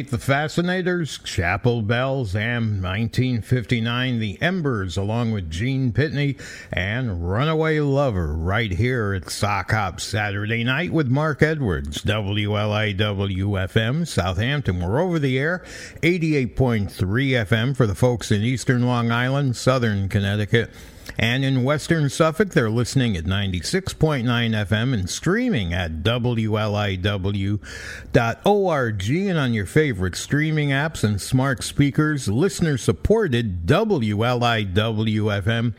1958, The Fascinators, Chapel Bells, and 1959, The Embers, along with Gene Pitney and Runaway Lover, right here at Sock Hop Saturday night with Mark Edwards, WLIWFM, Southampton. We're over the air, 88.3 FM for the folks in eastern Long Island, southern Connecticut. And in Western Suffolk, they're listening at 96.9 FM and streaming at WLIW.org and on your favorite streaming apps and smart speakers. Listener supported WLIW FM.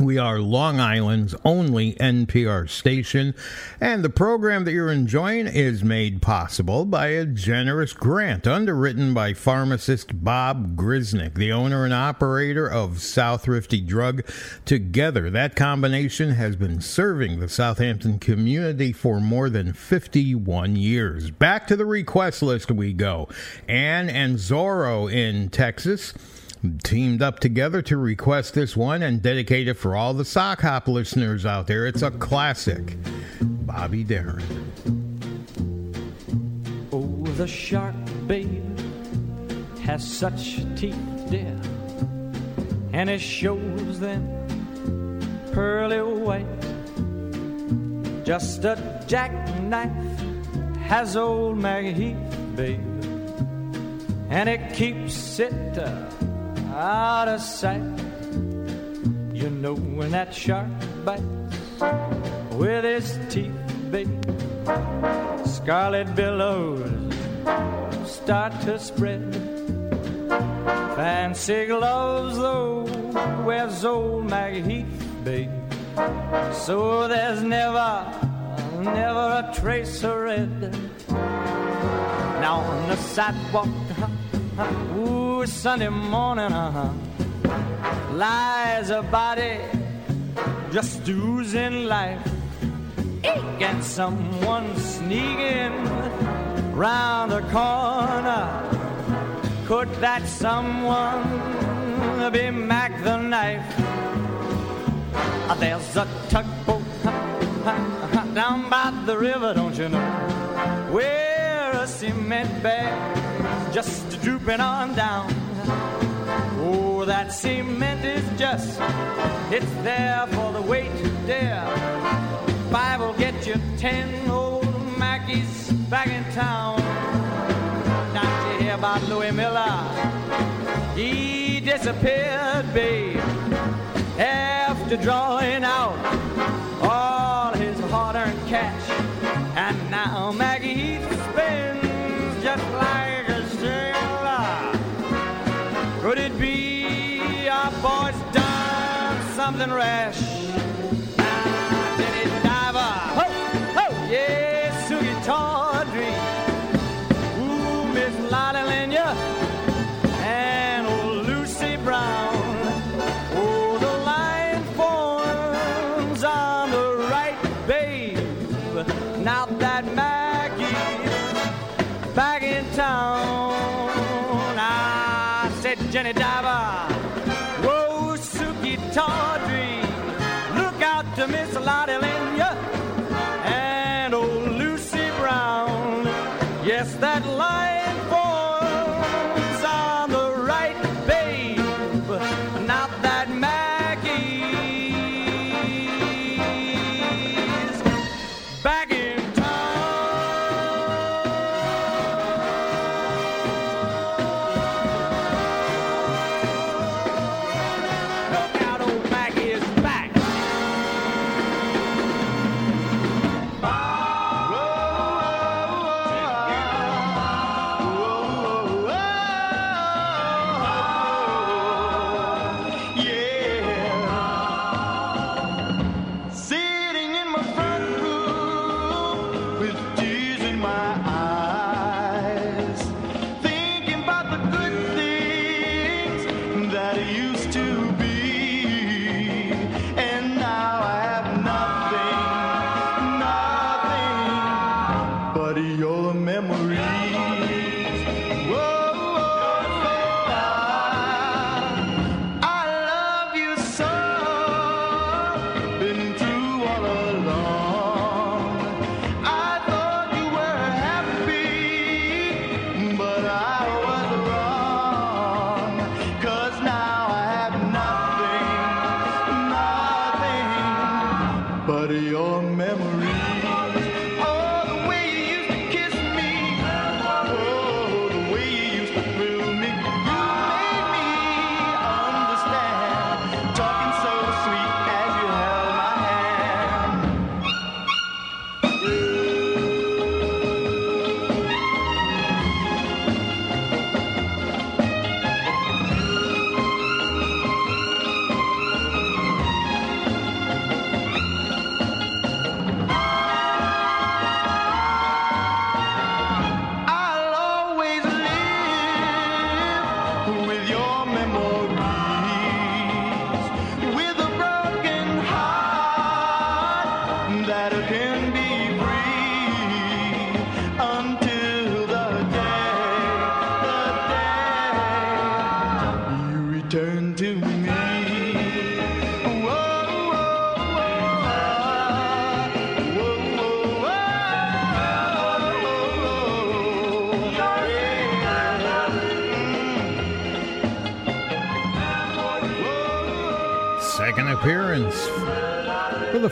We are Long Island's only NPR station, and the program that you're enjoying is made possible by a generous grant underwritten by pharmacist Bob Grisnick, the owner and operator of South Thrifty Drug. Together, that combination has been serving the Southampton community for more than 51 years. Back to the request list we go. Ann and Zorro in Texas teamed up together to request this one and dedicate it for all the sock hop listeners out there. It's a classic. Bobby Darin. Oh, the shark, babe, has such teeth, dear, and it shows them pearly white. Just a jackknife has old MacHeath, babe, and it keeps it uh, out of sight. You know when that shark bites with his teeth, babe, scarlet billows start to spread. Fancy gloves, though, wears old MacHeath, babe. So there's never, never a trace of red. Now on the sidewalk, Ooh, Sunday morning, uh-huh, lies a body just oozing life. Eek! And someone sneaking round the corner. Could that someone be Mack the Knife? Ah, there's a tugboat uh-huh, uh-huh, down by the river, don't you know? Well, cement bag just drooping on down. Oh, that cement is just, it's there for the weight dear. Five will get you ten old Mackies back in town. Not to hear about Louis Miller? He disappeared, babe, after drawing out all his hard-earned cash. And now Maggie's just like a sailor. Could it be our boys done something rash?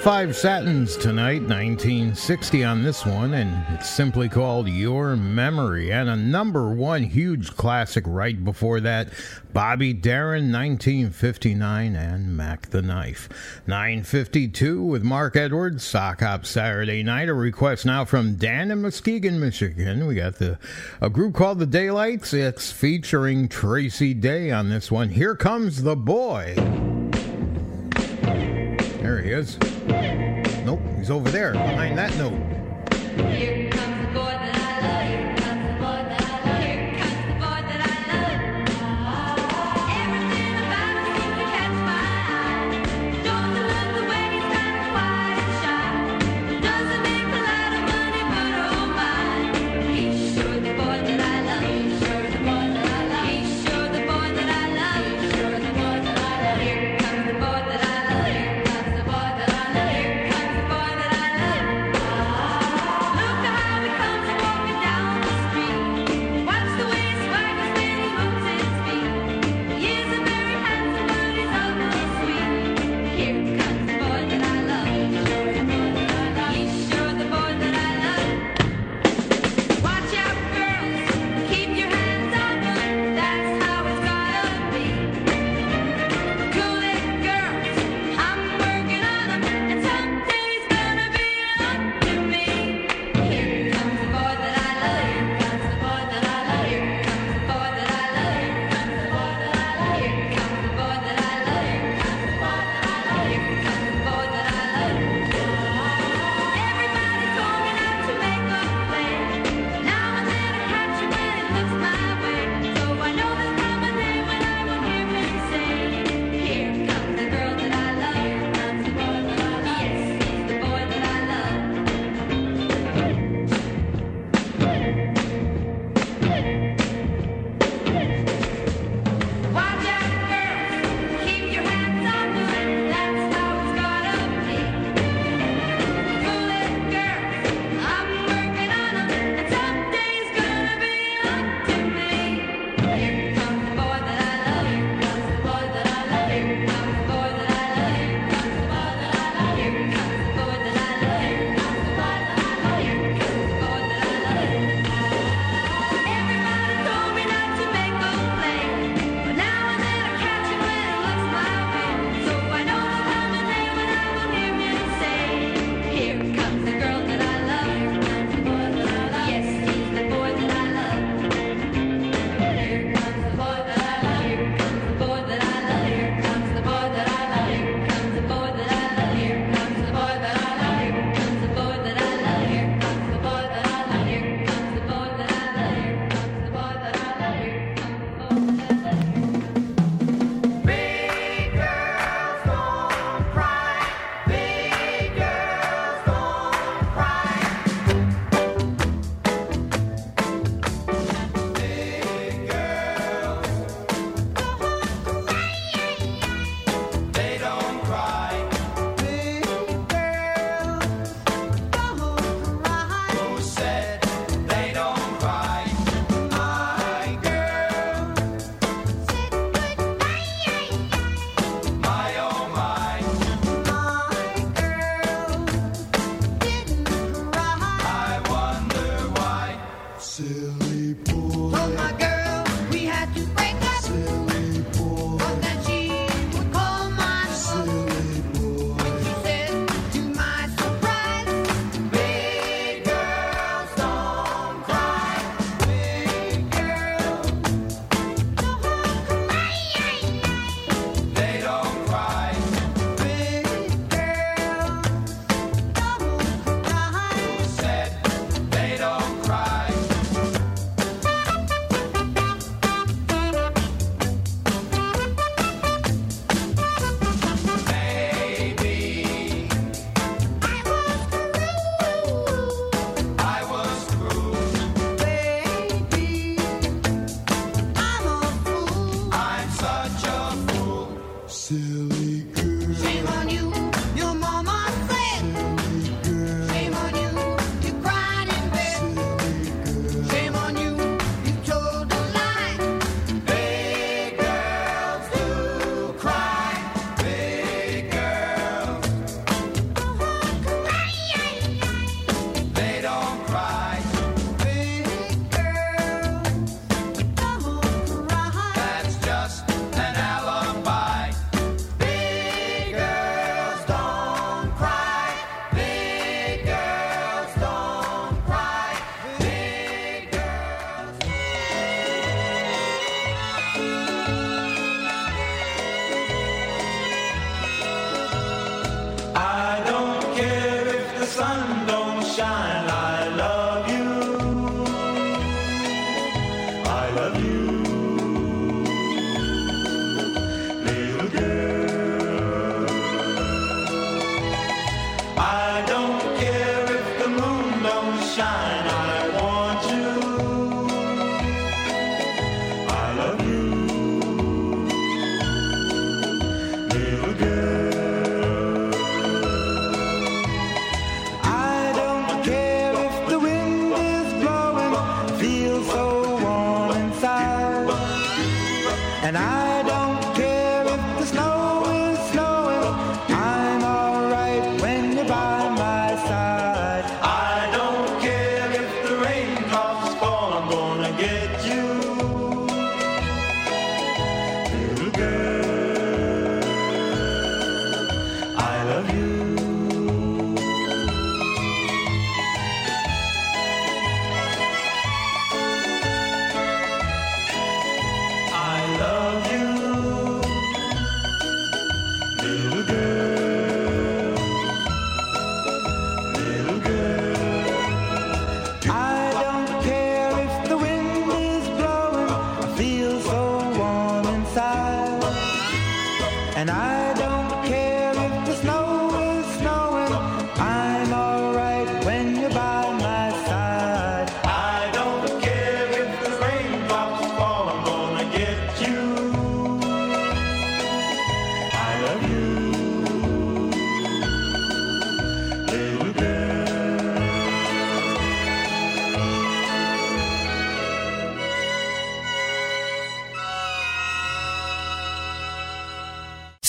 Five Satins tonight, 1960 on this one, and it's simply called Your Memory. And a number one huge classic right before that Bobby Darin, 1959, and Mack the Knife. 952 with Mark Edwards, Sock Hop Saturday Night. A request now from Dan in Muskegon, Michigan. We got the a group called The Daylights. It's featuring Tracy Day on this one. Here comes the boy. There he is. Nope, he's over there behind that note.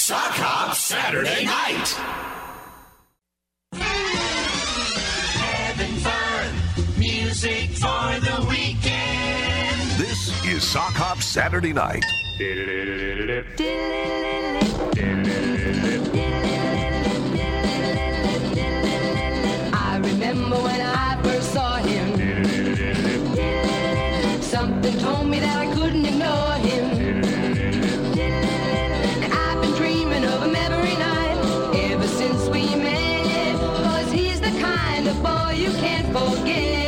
Sock Hop Saturday Night. Having fun, music for the weekend. This is Sock Hop Saturday Night. forget.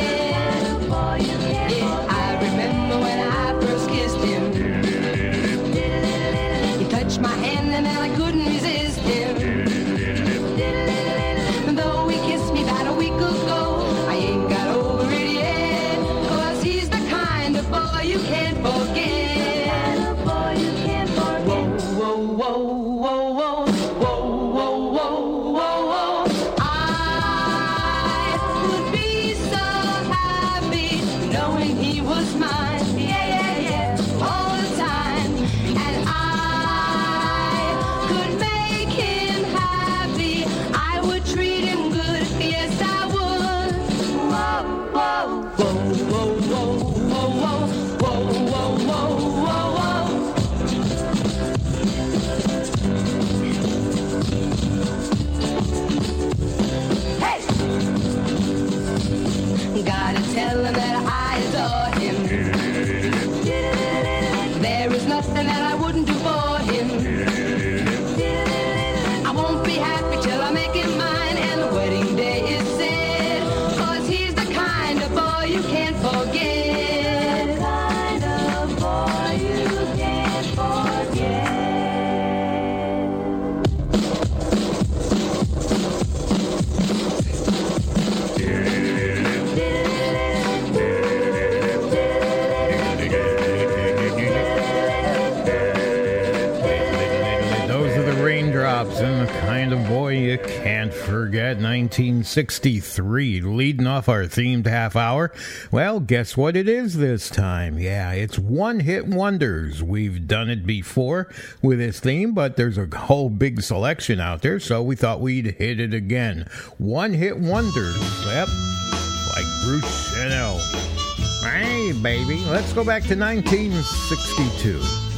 1963, leading off our themed half hour. Well, guess what it is this time? Yeah, it's one hit wonders. We've done it before with this theme, but there's a whole big selection out there, so we thought we'd hit it again. One hit wonders. Yep, like Bruce Channel. Hey, baby, let's go back to 1962.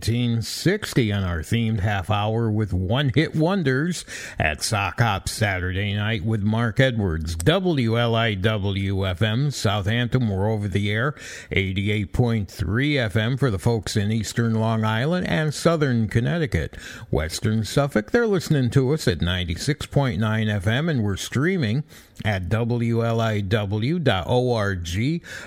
1960 on our themed half hour with one hit wonders at Sock Hop Saturday night with Mark Edwards. WLIWFM, Southampton, we're over the air. 88.3 FM for the folks in eastern Long Island and southern Connecticut. Western Suffolk, they're listening to us at 96.9 FM and we're streaming at WLIW.org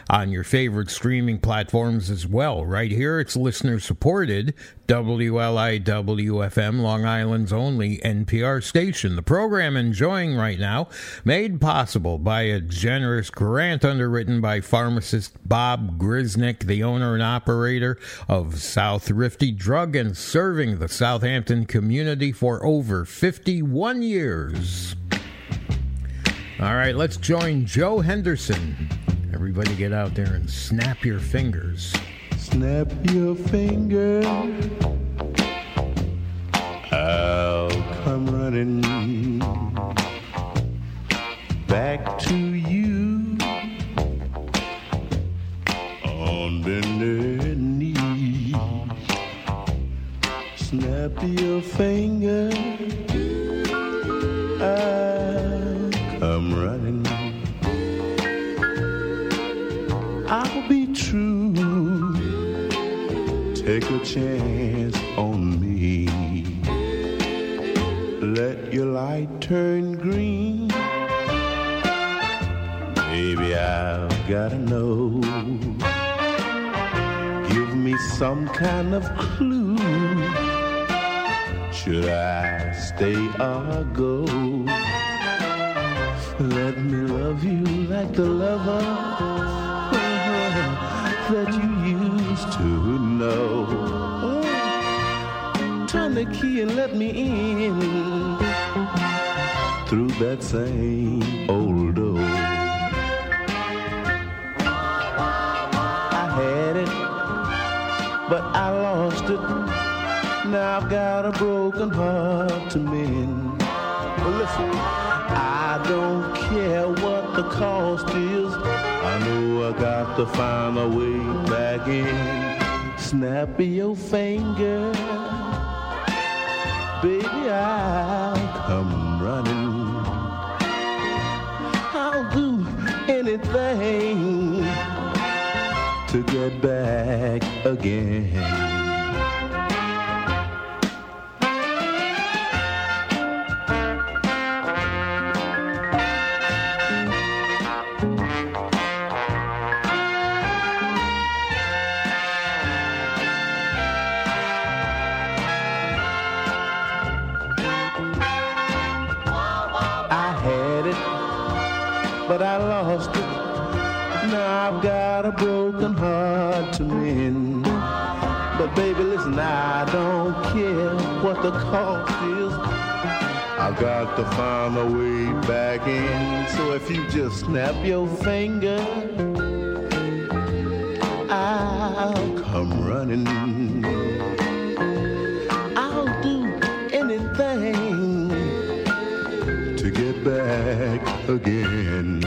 on your favorite streaming platforms as well. Right here, it's listener supported WLIWFM, Long Island's only NPR station. The program enjoying right now, made possible by a generous grant underwritten by pharmacist Bob Grisnick, the owner and operator of South Rifty Drug and serving the Southampton community for over 51 years. All right, let's join Joe Henderson. Everybody get out there and snap your fingers. Snap your finger. I'll come running back to you on bended knee. Snap your finger. Come running. I'll be true. Take a chance on me. Let your light turn green. Baby, I've gotta know. Give me some kind of clue. Should I stay or go? Let me love you like the lover uh-huh, that you used to know. Oh, turn the key and let me in through that same old door. I had it, but I lost it. Now I've got a broken heart to mend. The cost is. I know I got to find a way back in. Snap your finger, baby, I'll come running. I'll do anything to get back again. got a broken heart to mend. But baby, listen, I don't care what the cost is. I got to find a way back in. So if you just snap your finger, I'll come running. I'll do anything to get back again.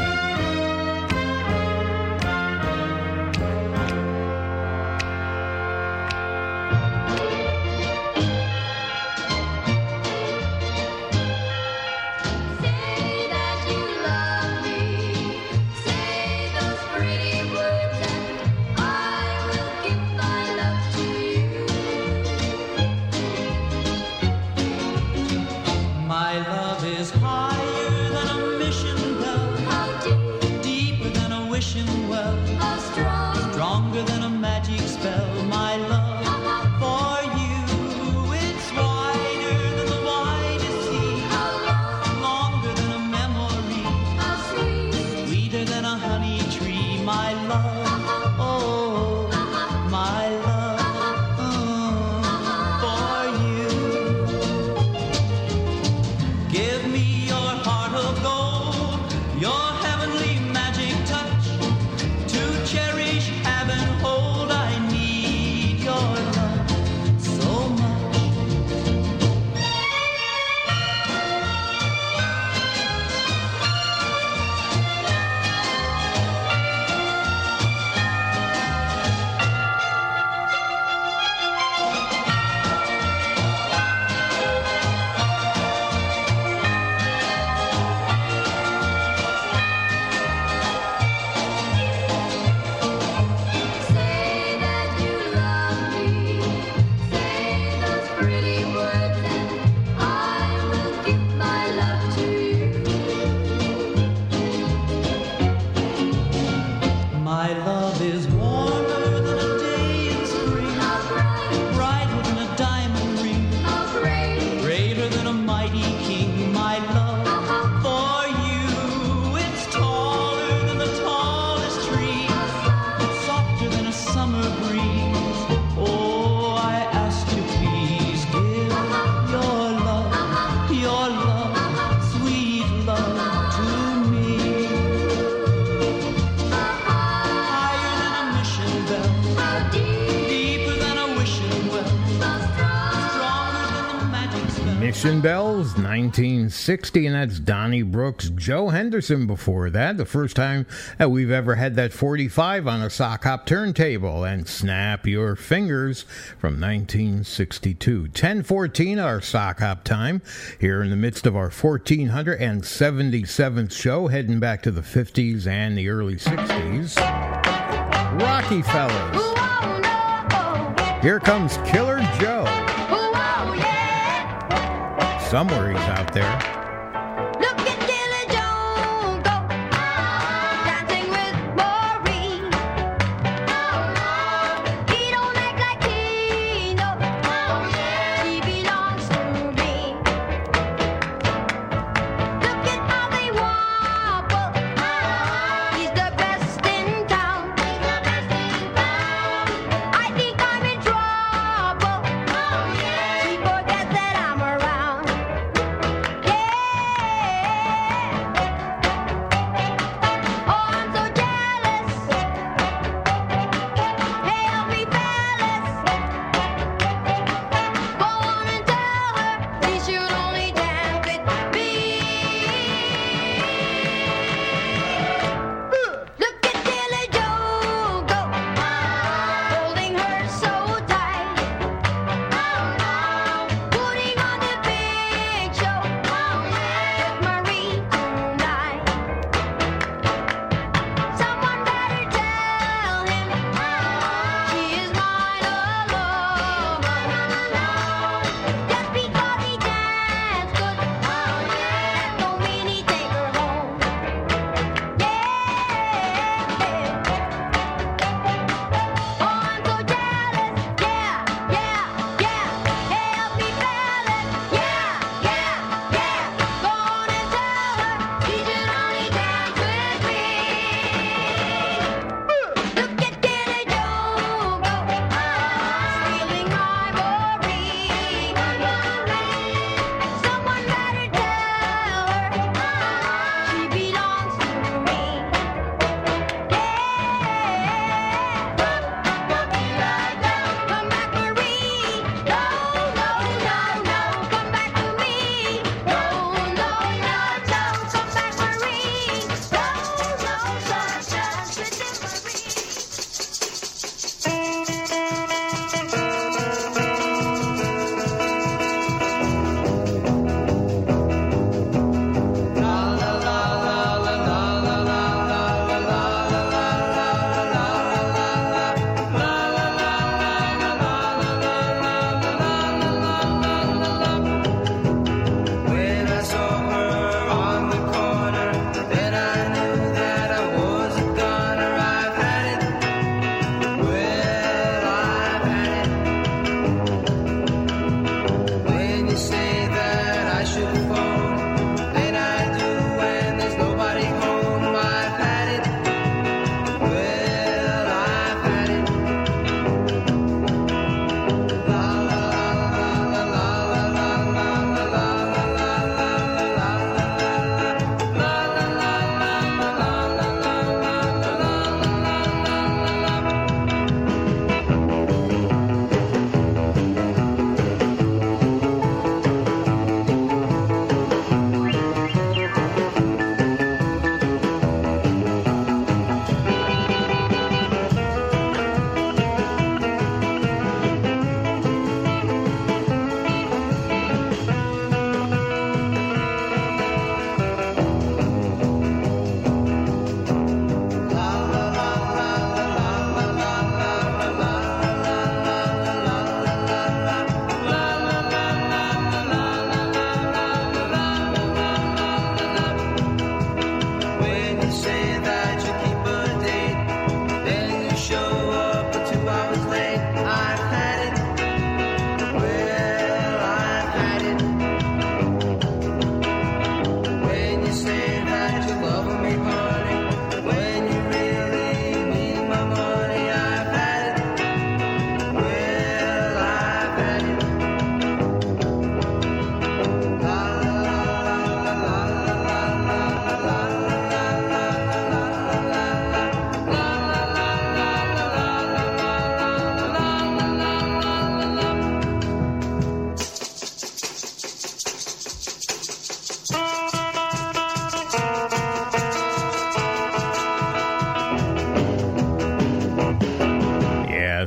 1960, and that's Donnie Brooks, Joe Henderson before that. The first time that we've ever had that 45 on a sock hop turntable, and Snap Your Fingers from 1962. 1014, our sock hop time, here in the midst of our 1477th show, heading back to the 50s and the early 60s. Rocky Fellers. Here comes Killer Joe somewhere he's out there.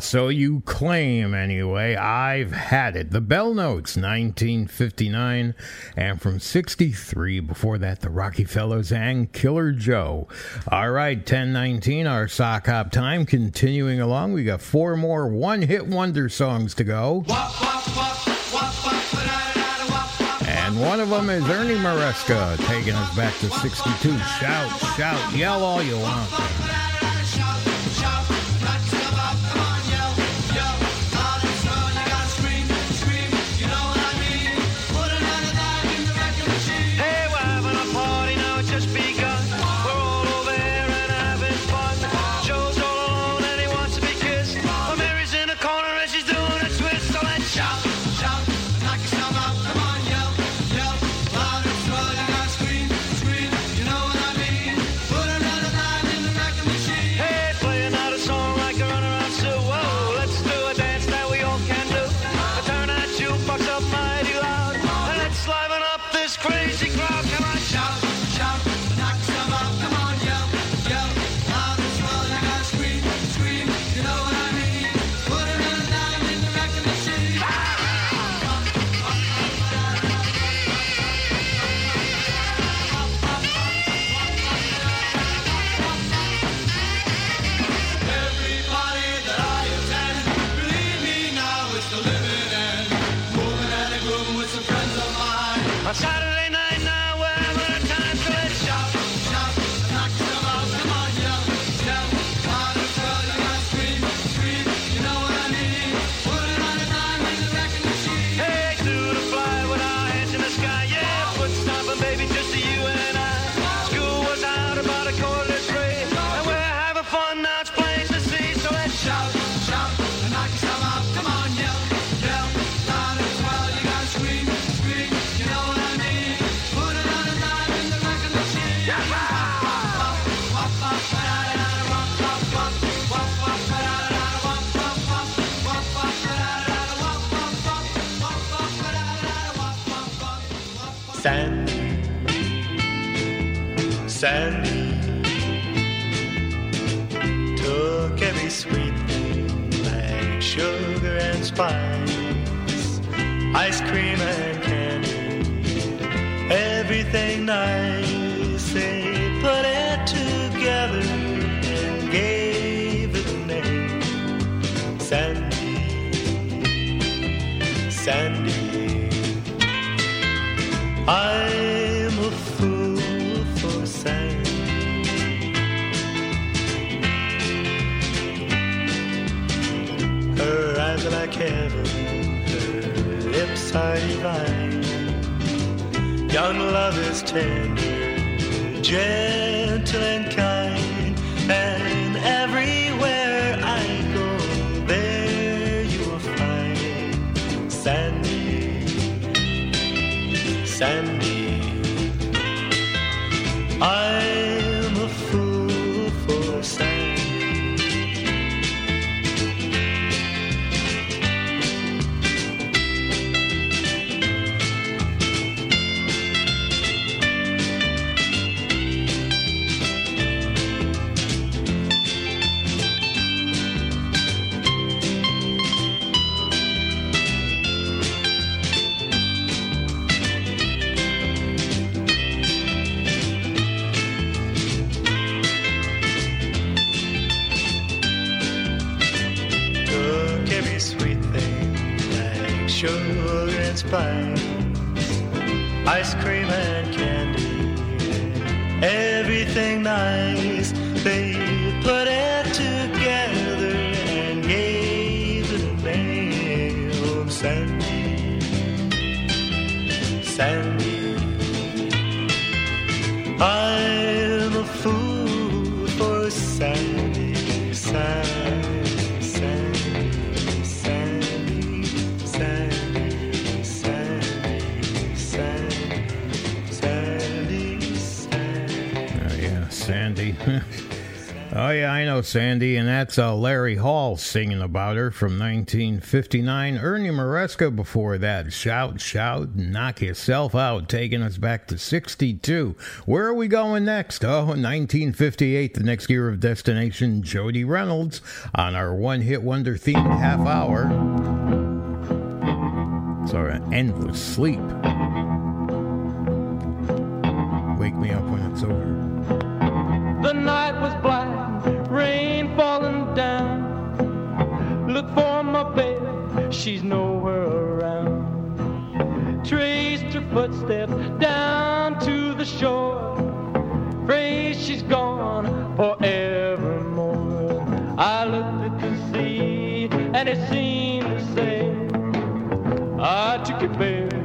So you claim, anyway. I've had it. The Bell Notes, 1959, and from 63, before that, the Rocky Fellers and Killer Joe. All right, 1019, our sock hop time. Continuing along, we got four more one hit wonder songs to go. And one of them is Ernie Maresca, taking us back to 62. Shout, shout, yell all you want. society vine. Young love is tender, gentle and kind, and everywhere I go, there you will find Sandy, Sandy. ice cream Oh, yeah, I know, Sandy, and that's uh, Larry Hall singing about her from 1959. Ernie Maresca before that. Shout, shout, knock yourself out, taking us back to 62. Where are we going next? Oh, 1958, the next year of destination, Jody Reynolds on our one hit wonder themed half hour. It's our endless sleep. Wake me up when it's over. The night was black, rain falling down. Look for my baby, she's nowhere around. Traced her footsteps down to the shore. Afraid she's gone forevermore. I looked at the sea and it seemed to say, I took your baby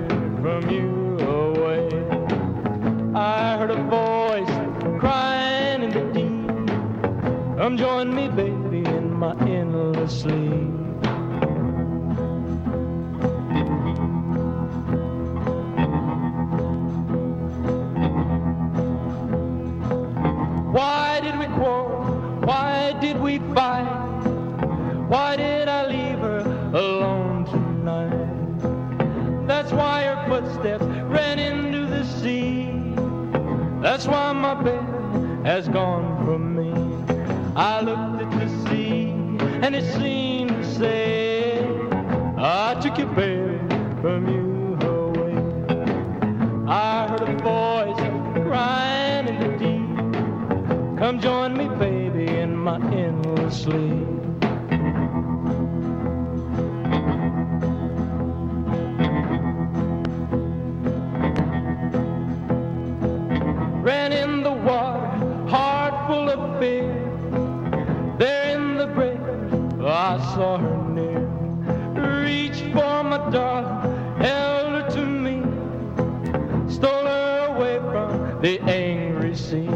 from you away. I heard a voice crying. Come join me, baby, in my endless sleep. Why did we quarrel? Why did we fight? Why did I leave her alone tonight? That's why her footsteps ran into the sea. That's why my baby has gone from me. I looked at the sea and it seemed to say, I took your baby from you away. I heard a voice crying in the deep. Come join me, baby, in my endless sleep. ran in the water, heart full of fear. There in the break, I saw her near. Reached for my darling, held her to me, stole her away from the angry sea.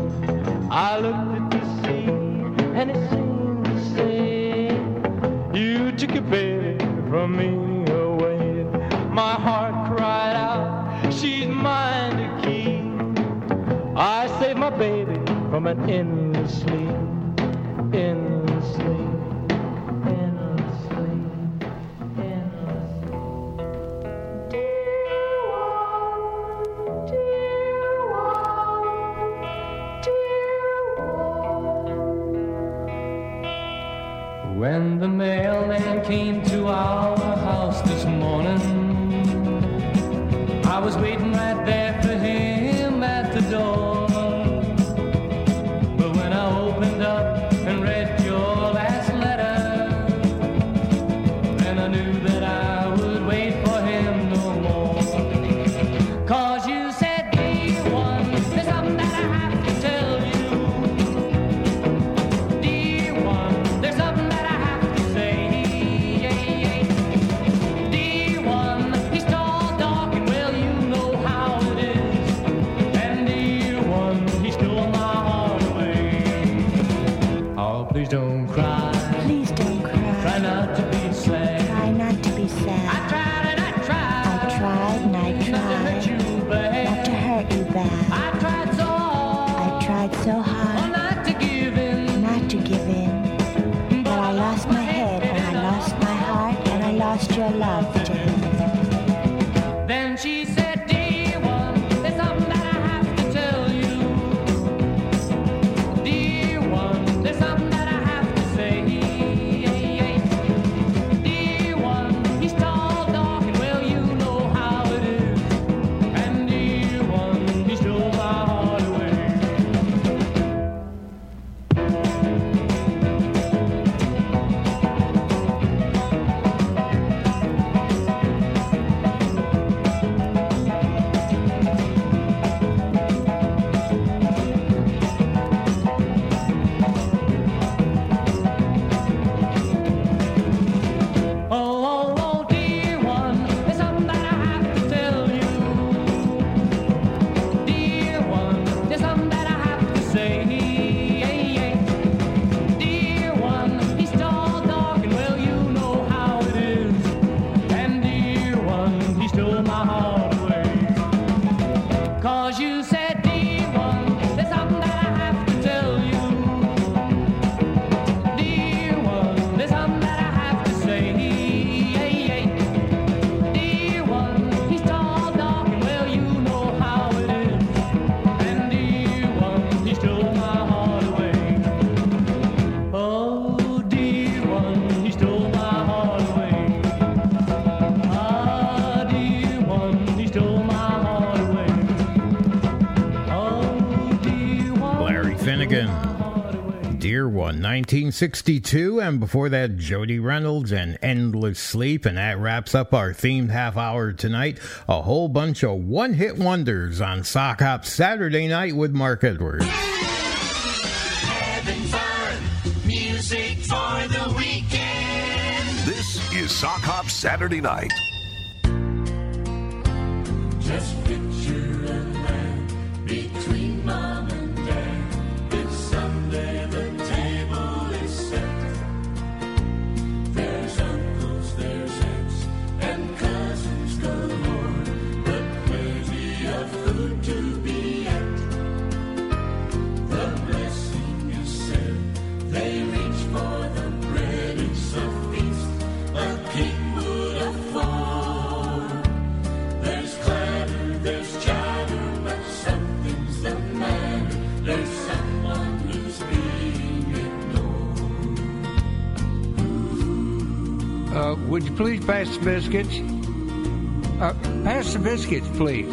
I looked at the sea, and it seemed to say, You took your baby from me away. My heart cried out, She's mine to keep. I saved my baby from an endless sleep, When the mailman came to our house this morning, I was waiting right there 1962, and before that, Jody Reynolds and Endless Sleep, and that wraps up our themed half hour tonight. A whole bunch of one hit wonders on Sock Hop Saturday night with Mark Edwards. Having fun, music for the weekend. This is Sock Hop Saturday Night. Biscuits? Uh, pass the biscuits, please.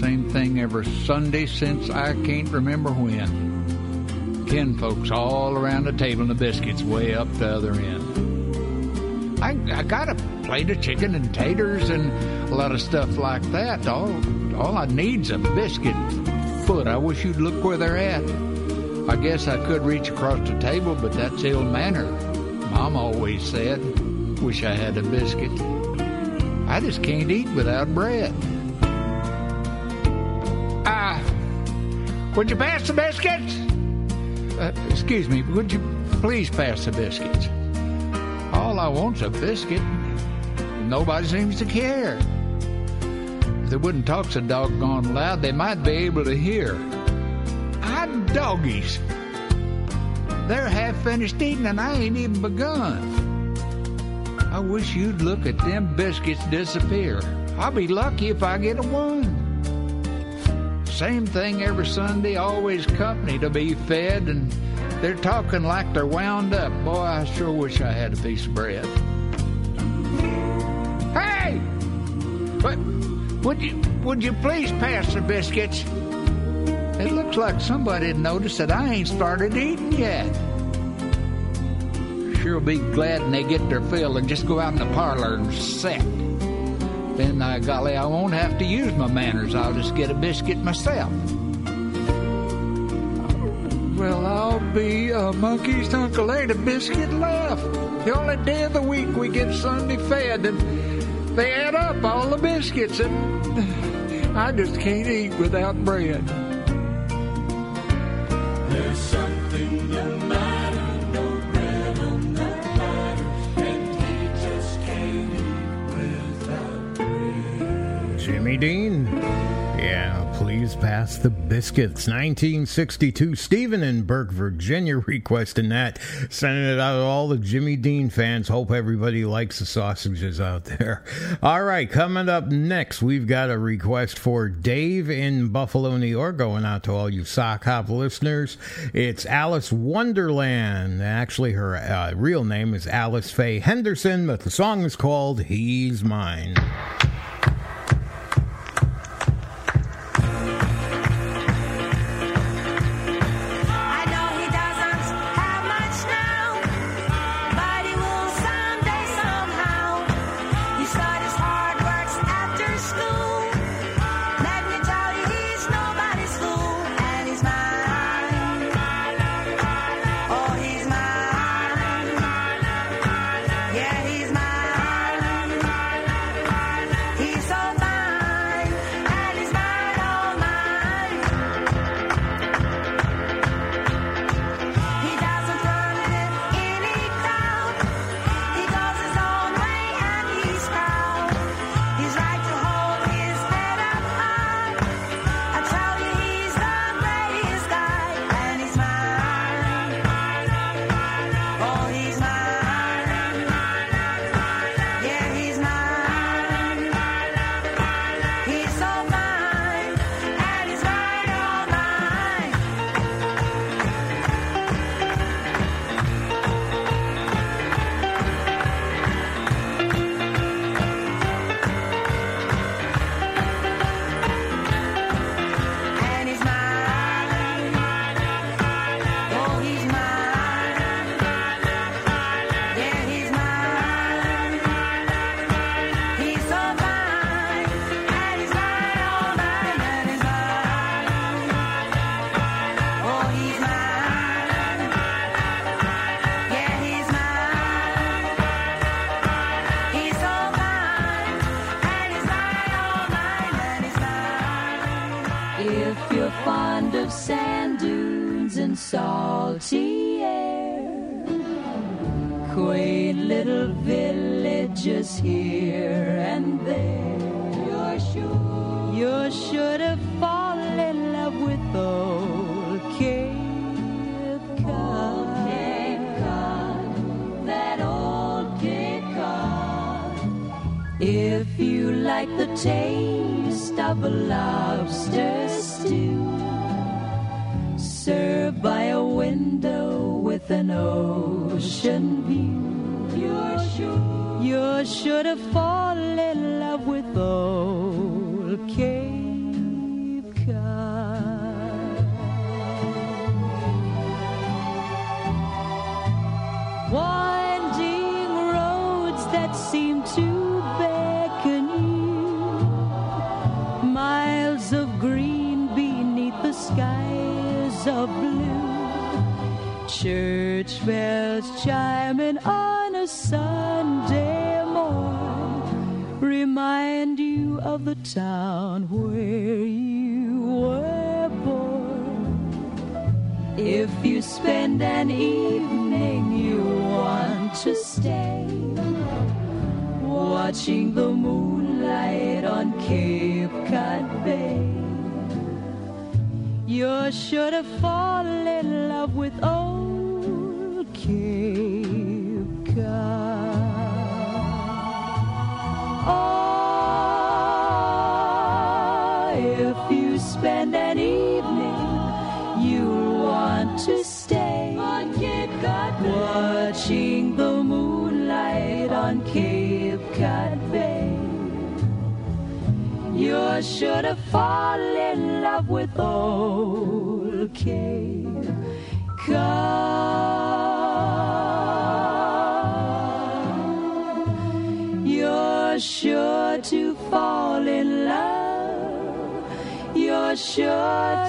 Same thing every Sunday since I can't remember when. Ken folks all around the table and the biscuits way up the other end. I, I got a plate of chicken and taters and a lot of stuff like that. All, all I need's a biscuit foot. I wish you'd look where they're at. I guess I could reach across the table, but that's ill manner. Mom always said, wish I had a biscuit. I just can't eat without bread. Ah, would you pass the biscuits? Uh, excuse me, would you please pass the biscuits? All I want's a biscuit. Nobody seems to care. If they wouldn't talk so doggone loud, they might be able to hear. Hot doggies. They're half finished eating and I ain't even begun. I wish you'd look at them biscuits disappear. I'll be lucky if I get a one. Same thing every Sunday, always company to be fed, and they're talking like they're wound up. Boy, I sure wish I had a piece of bread. Hey! What? Would you would you please pass the biscuits? It looks like somebody noticed that I ain't started eating yet. Sure be glad when they get their fill and just go out in the parlor and set. Then, uh, golly, I won't have to use my manners. I'll just get a biscuit myself. Well, I'll be a monkey's uncle. Ain't a biscuit left. The only day of the week we get Sunday fed, and they add up all the biscuits, and I just can't eat without bread. Dean. Yeah, please pass the biscuits. 1962. Stephen in Burke, Virginia, requesting that. Sending it out to all the Jimmy Dean fans. Hope everybody likes the sausages out there. All right, coming up next, we've got a request for Dave in Buffalo, New York, going out to all you sock hop listeners. It's Alice Wonderland. Actually, her uh, real name is Alice Faye Henderson, but the song is called He's Mine.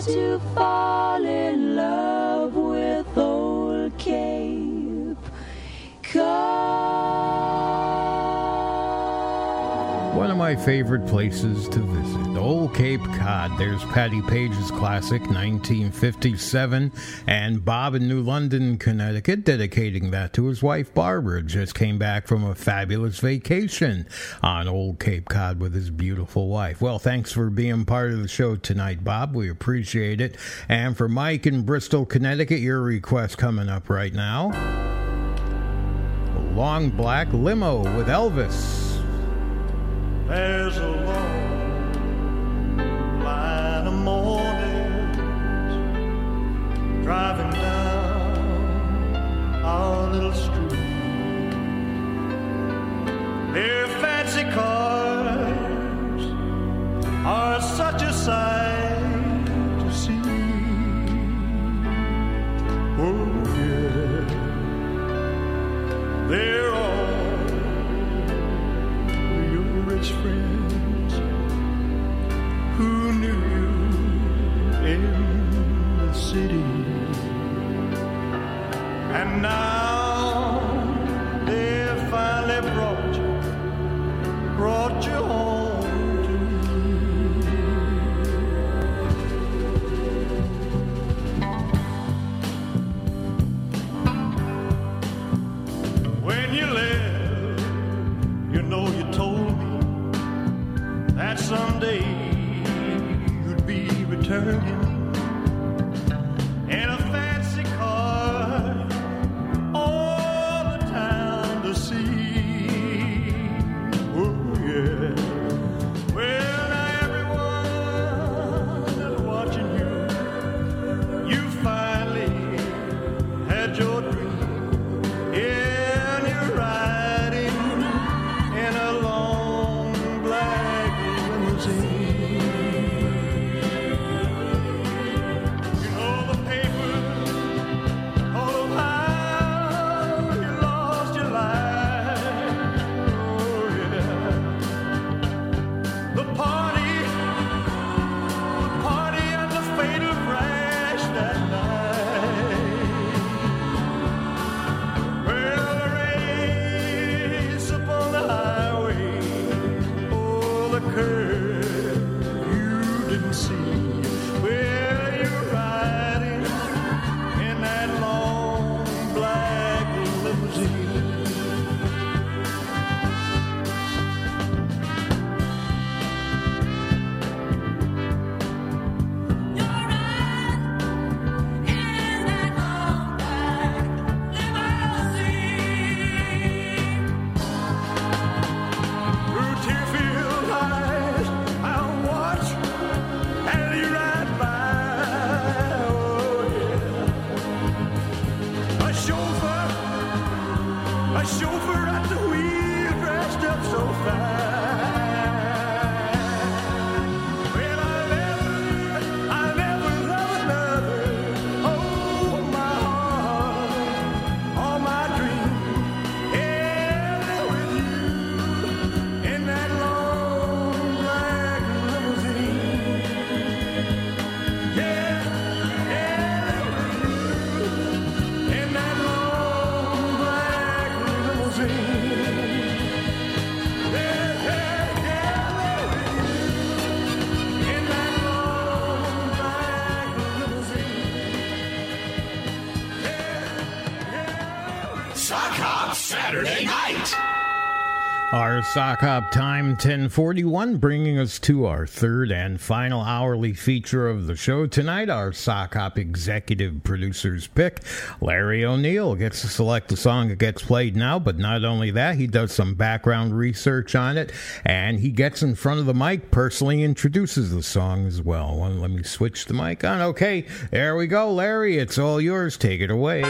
To fall in love with old Cape. One of my favorite places to visit, Old Cape Cod. There's Patti Page's classic, 1957, and Bob in New London, Connecticut, dedicating that to his wife Barbara. Just came back from a fabulous vacation on Old Cape Cod with his beautiful wife. Well, thanks for being part of the show tonight, Bob. We appreciate it. And for Mike in Bristol, Connecticut, your request coming up right now. Long black limo with Elvis. There's a long driving down our little street. Their fancy cars are such a sight to see. Oh, yeah. They're all your rich friends who knew you in the city. And now they've finally brought you, brought you home to me. When you left, you know you told me that someday you'd be returning sock hop time 1041, bringing us to our third and final hourly feature of the show tonight. Our sock hop executive producer's pick. Larry O'Neill gets to select the song that gets played now, but not only that, he does some background research on it and he gets in front of the mic, personally introduces the song as well. well let me switch the mic on. Okay, there we go. Larry, it's all yours. Take it away.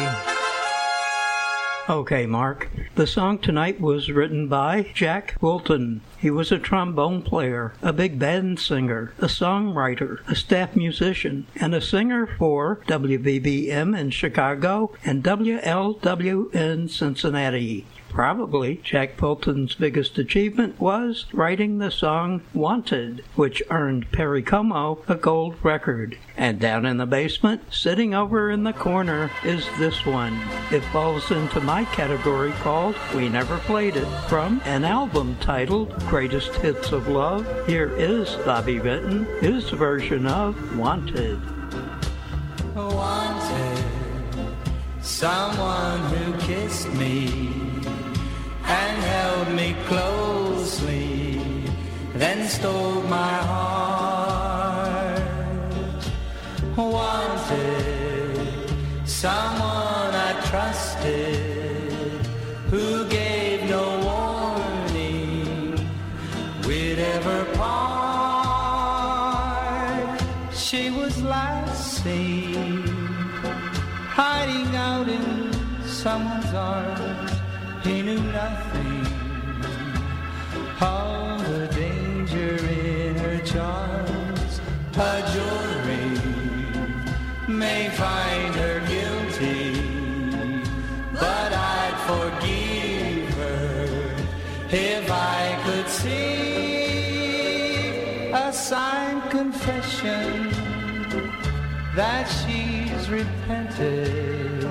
Okay, Mark. The song tonight was written by Jack Fulton. He was a trombone player, a big band singer, a songwriter, a staff musician, and a singer for WBBM in Chicago and WLW in Cincinnati. Probably Jack Fulton's biggest achievement was writing the song Wanted, which earned Perry Como a gold record. And down in the basement, sitting over in the corner, is this one. It falls into my category called We Never Played It from an album titled Greatest Hits of Love. Here is Bobby Vinton, his version of Wanted. wanted someone who kissed me and held me closely, then stole my heart. Wanted someone I trusted who gave no warning we'd ever part. She was last seen hiding out in someone's arms. Of the danger in her charms. A jury may find her guilty, but I'd forgive her if I could see a signed confession that she's repented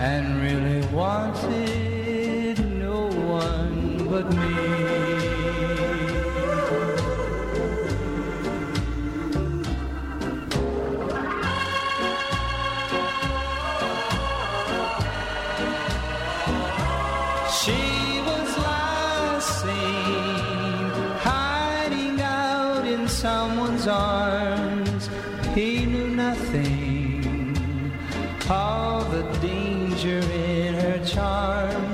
and really wanted no one but me. Someone's arms. He knew nothing of the danger in her charms.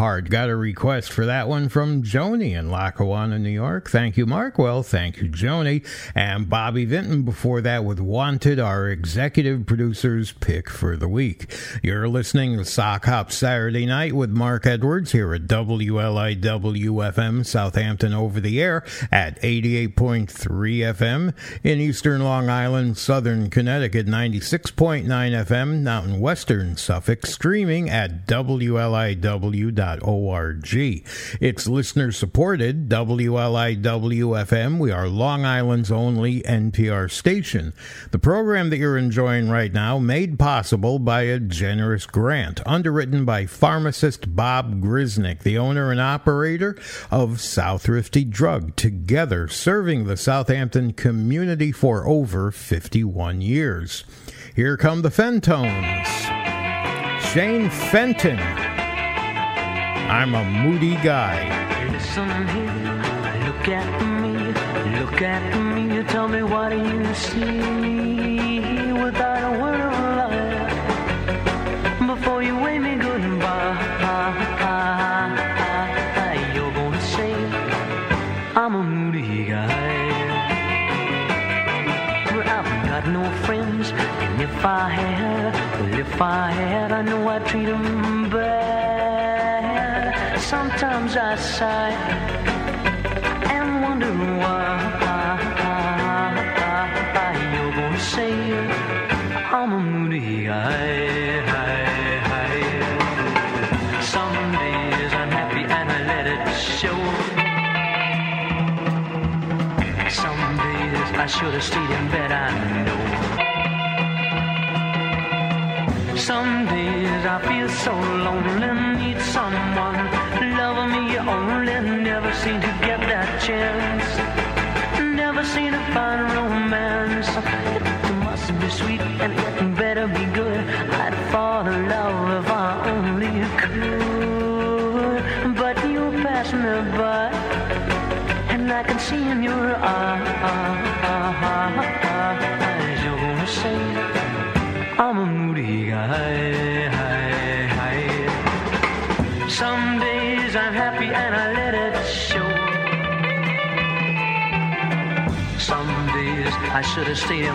A request for that one from Joni in Lackawanna, New York. Thank you, Mark. Well, thank you, Joni. And Bobby Vinton before that with Wanted, our executive producer's pick for the week. You're listening to Sock Hop Saturday Night with Mark Edwards here at WLIW-FM Southampton over the air at 88.3 FM in eastern Long Island, southern Connecticut 96.9 FM, out in western Suffolk, streaming at WLIW.org. It's listener supported, WLIW-FM. We are Long Island's only NPR station. The program that you're enjoying right now made possible by a generous grant underwritten by pharmacist Bob Grisnick, the owner and operator of Southrifty Drug, together serving the Southampton community for over 51 years. Here come the Fentones. Shane Fenton. I'm a moody guy. Listen here, look at me, look at me. You tell me what do you see without a word of lie. Before you wave me goodbye, you're gonna say I'm a moody guy. Well, I've got no friends, and if I had, well, if I had, I know I'd treat 'em bad. Sometimes I sigh and wonder why you're gonna say I'm a moody guy. Some days I'm happy and I let it show. Some days I should have stayed in bed, I know. Some days I feel so lonely, need someone me only. Never seem to get that chance. Never seem to find romance. It must be sweet and it better be good. I'd fall in love if I only could. But you pass me by, and I can see in your eyes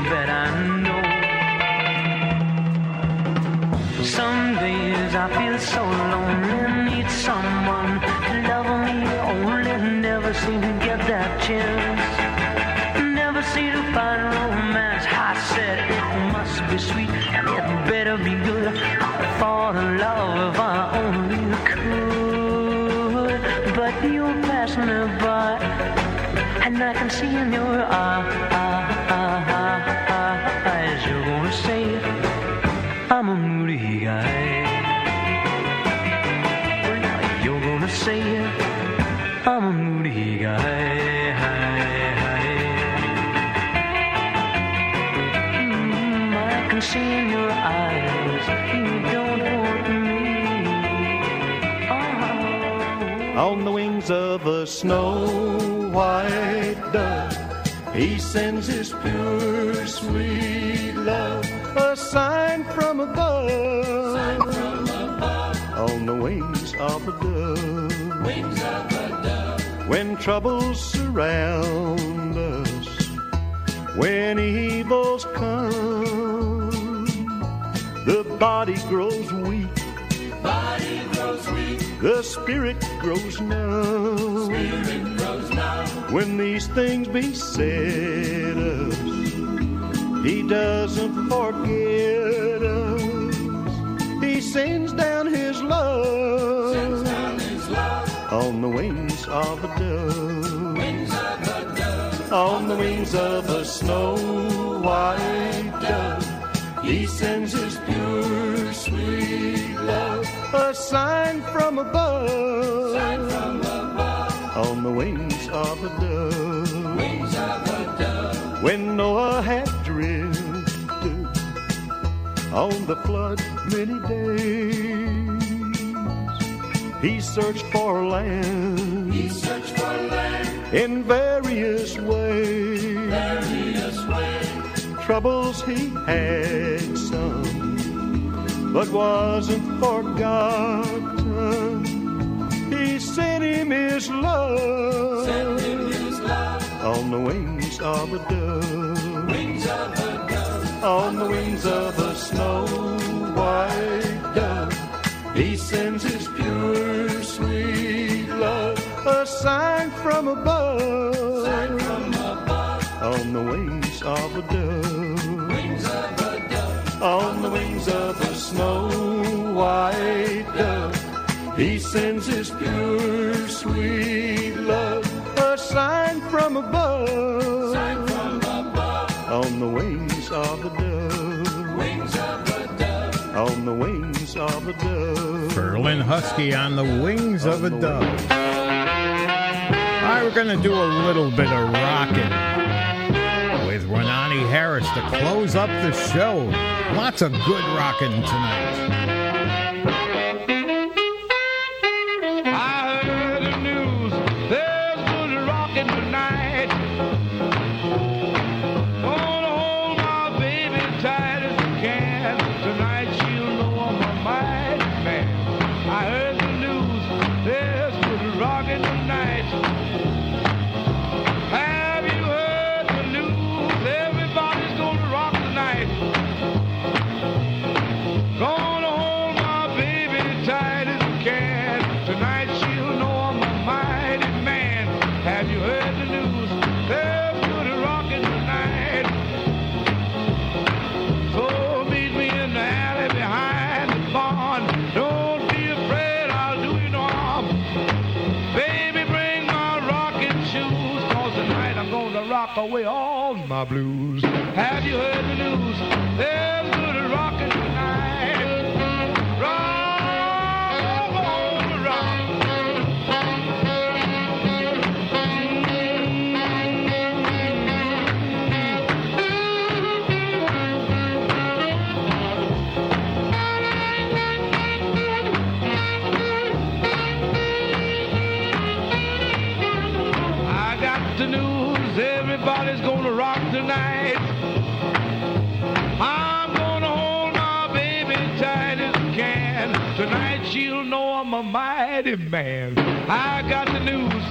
bed, I know. Some days I feel so snow white dove, he sends his pure, sweet love, a sign from above. sign from above. On the wings of a dove, when troubles surround us, when evils come, the body grows weak. Body grows weak, The spirit grows numb. Spirit grows numb. When these things beset us, He doesn't forget us. He sends down His love, Sends down his love, on the wings of a dove. wings of a dove. On the wings of a snow white dove, He sends His pure, sweet love, a sign from above. Sign from above, on the wings of a dove. wings of a dove. When Noah had drifted on the flood many days, he searched for land He searched for land, in various ways. various ways. Troubles he had some, but wasn't forgotten. Him his love, Send him his love, on the wings of a dove, wings of a dove, on the wings of a snow white dove. He sends his pure, sweet love, a sign from above, sign from above, on the wings of a dove, wings of a dove, on the wings of a snow white dove. He sends his pure, sweet love, a sign from above, sign from above, on the wings of a dove, wings of a dove. on the wings of a dove. Ferlin Husky on the wings of a dove. All right, we're going to do a little bit of rocking with Wynonie Harris to close up the show. Lots of good rocking tonight. Man. I got the news,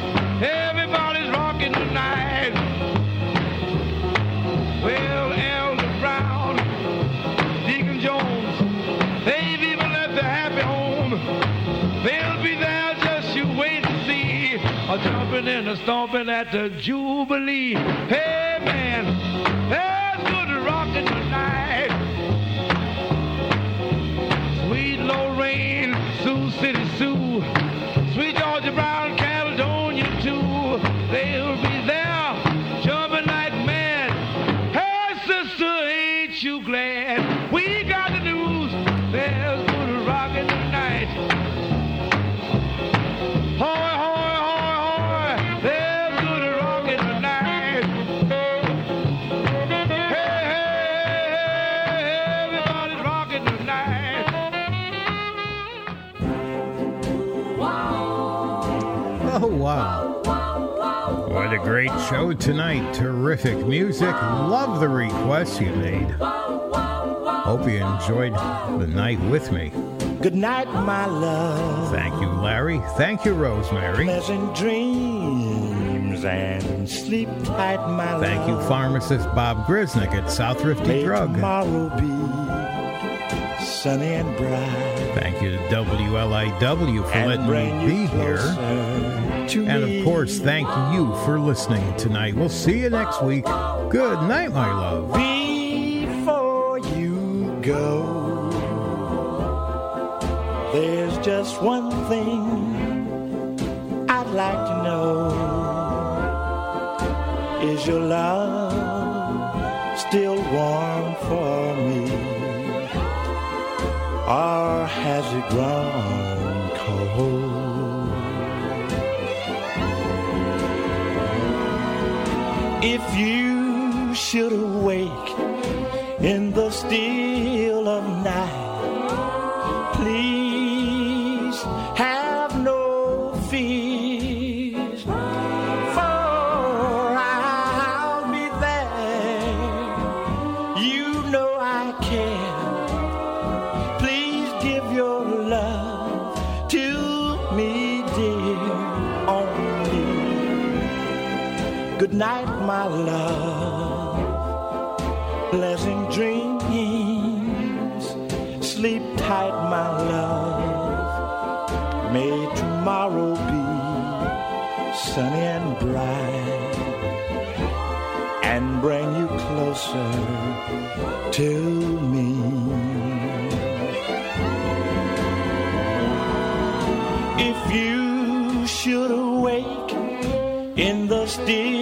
everybody's rocking tonight. Well, Elder Brown, Deacon Jones, they've even left their happy home. They'll be there, just you wait and see. A jumping and a stomping at the Jubilee. Hey man, show tonight. Terrific music. Love the requests you made. Hope you enjoyed the night with me. Good night, my love. Thank you, Larry. Thank you, Rosemary. Pleasant dreams and sleep tight, my love. Thank you, pharmacist Bob Grisnick at Southrifty May Drug. tomorrow be sunny and bright. Thank you to WLIW for And letting me be here. To And me. of course, thank you for listening tonight. We'll see you next week. Good night, my love. Before you go, there's just one thing I'd like to know. Is your love still warm for me? Or has it grown cold? If you should awake in the still of night, please have no fears, for I'll be there. You know I care. Please give your love to me, dear. Only good night my love. Pleasant dreams. Sleep tight, my love. May tomorrow be sunny and bright and bring you closer to me. If you should awake in the still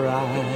bright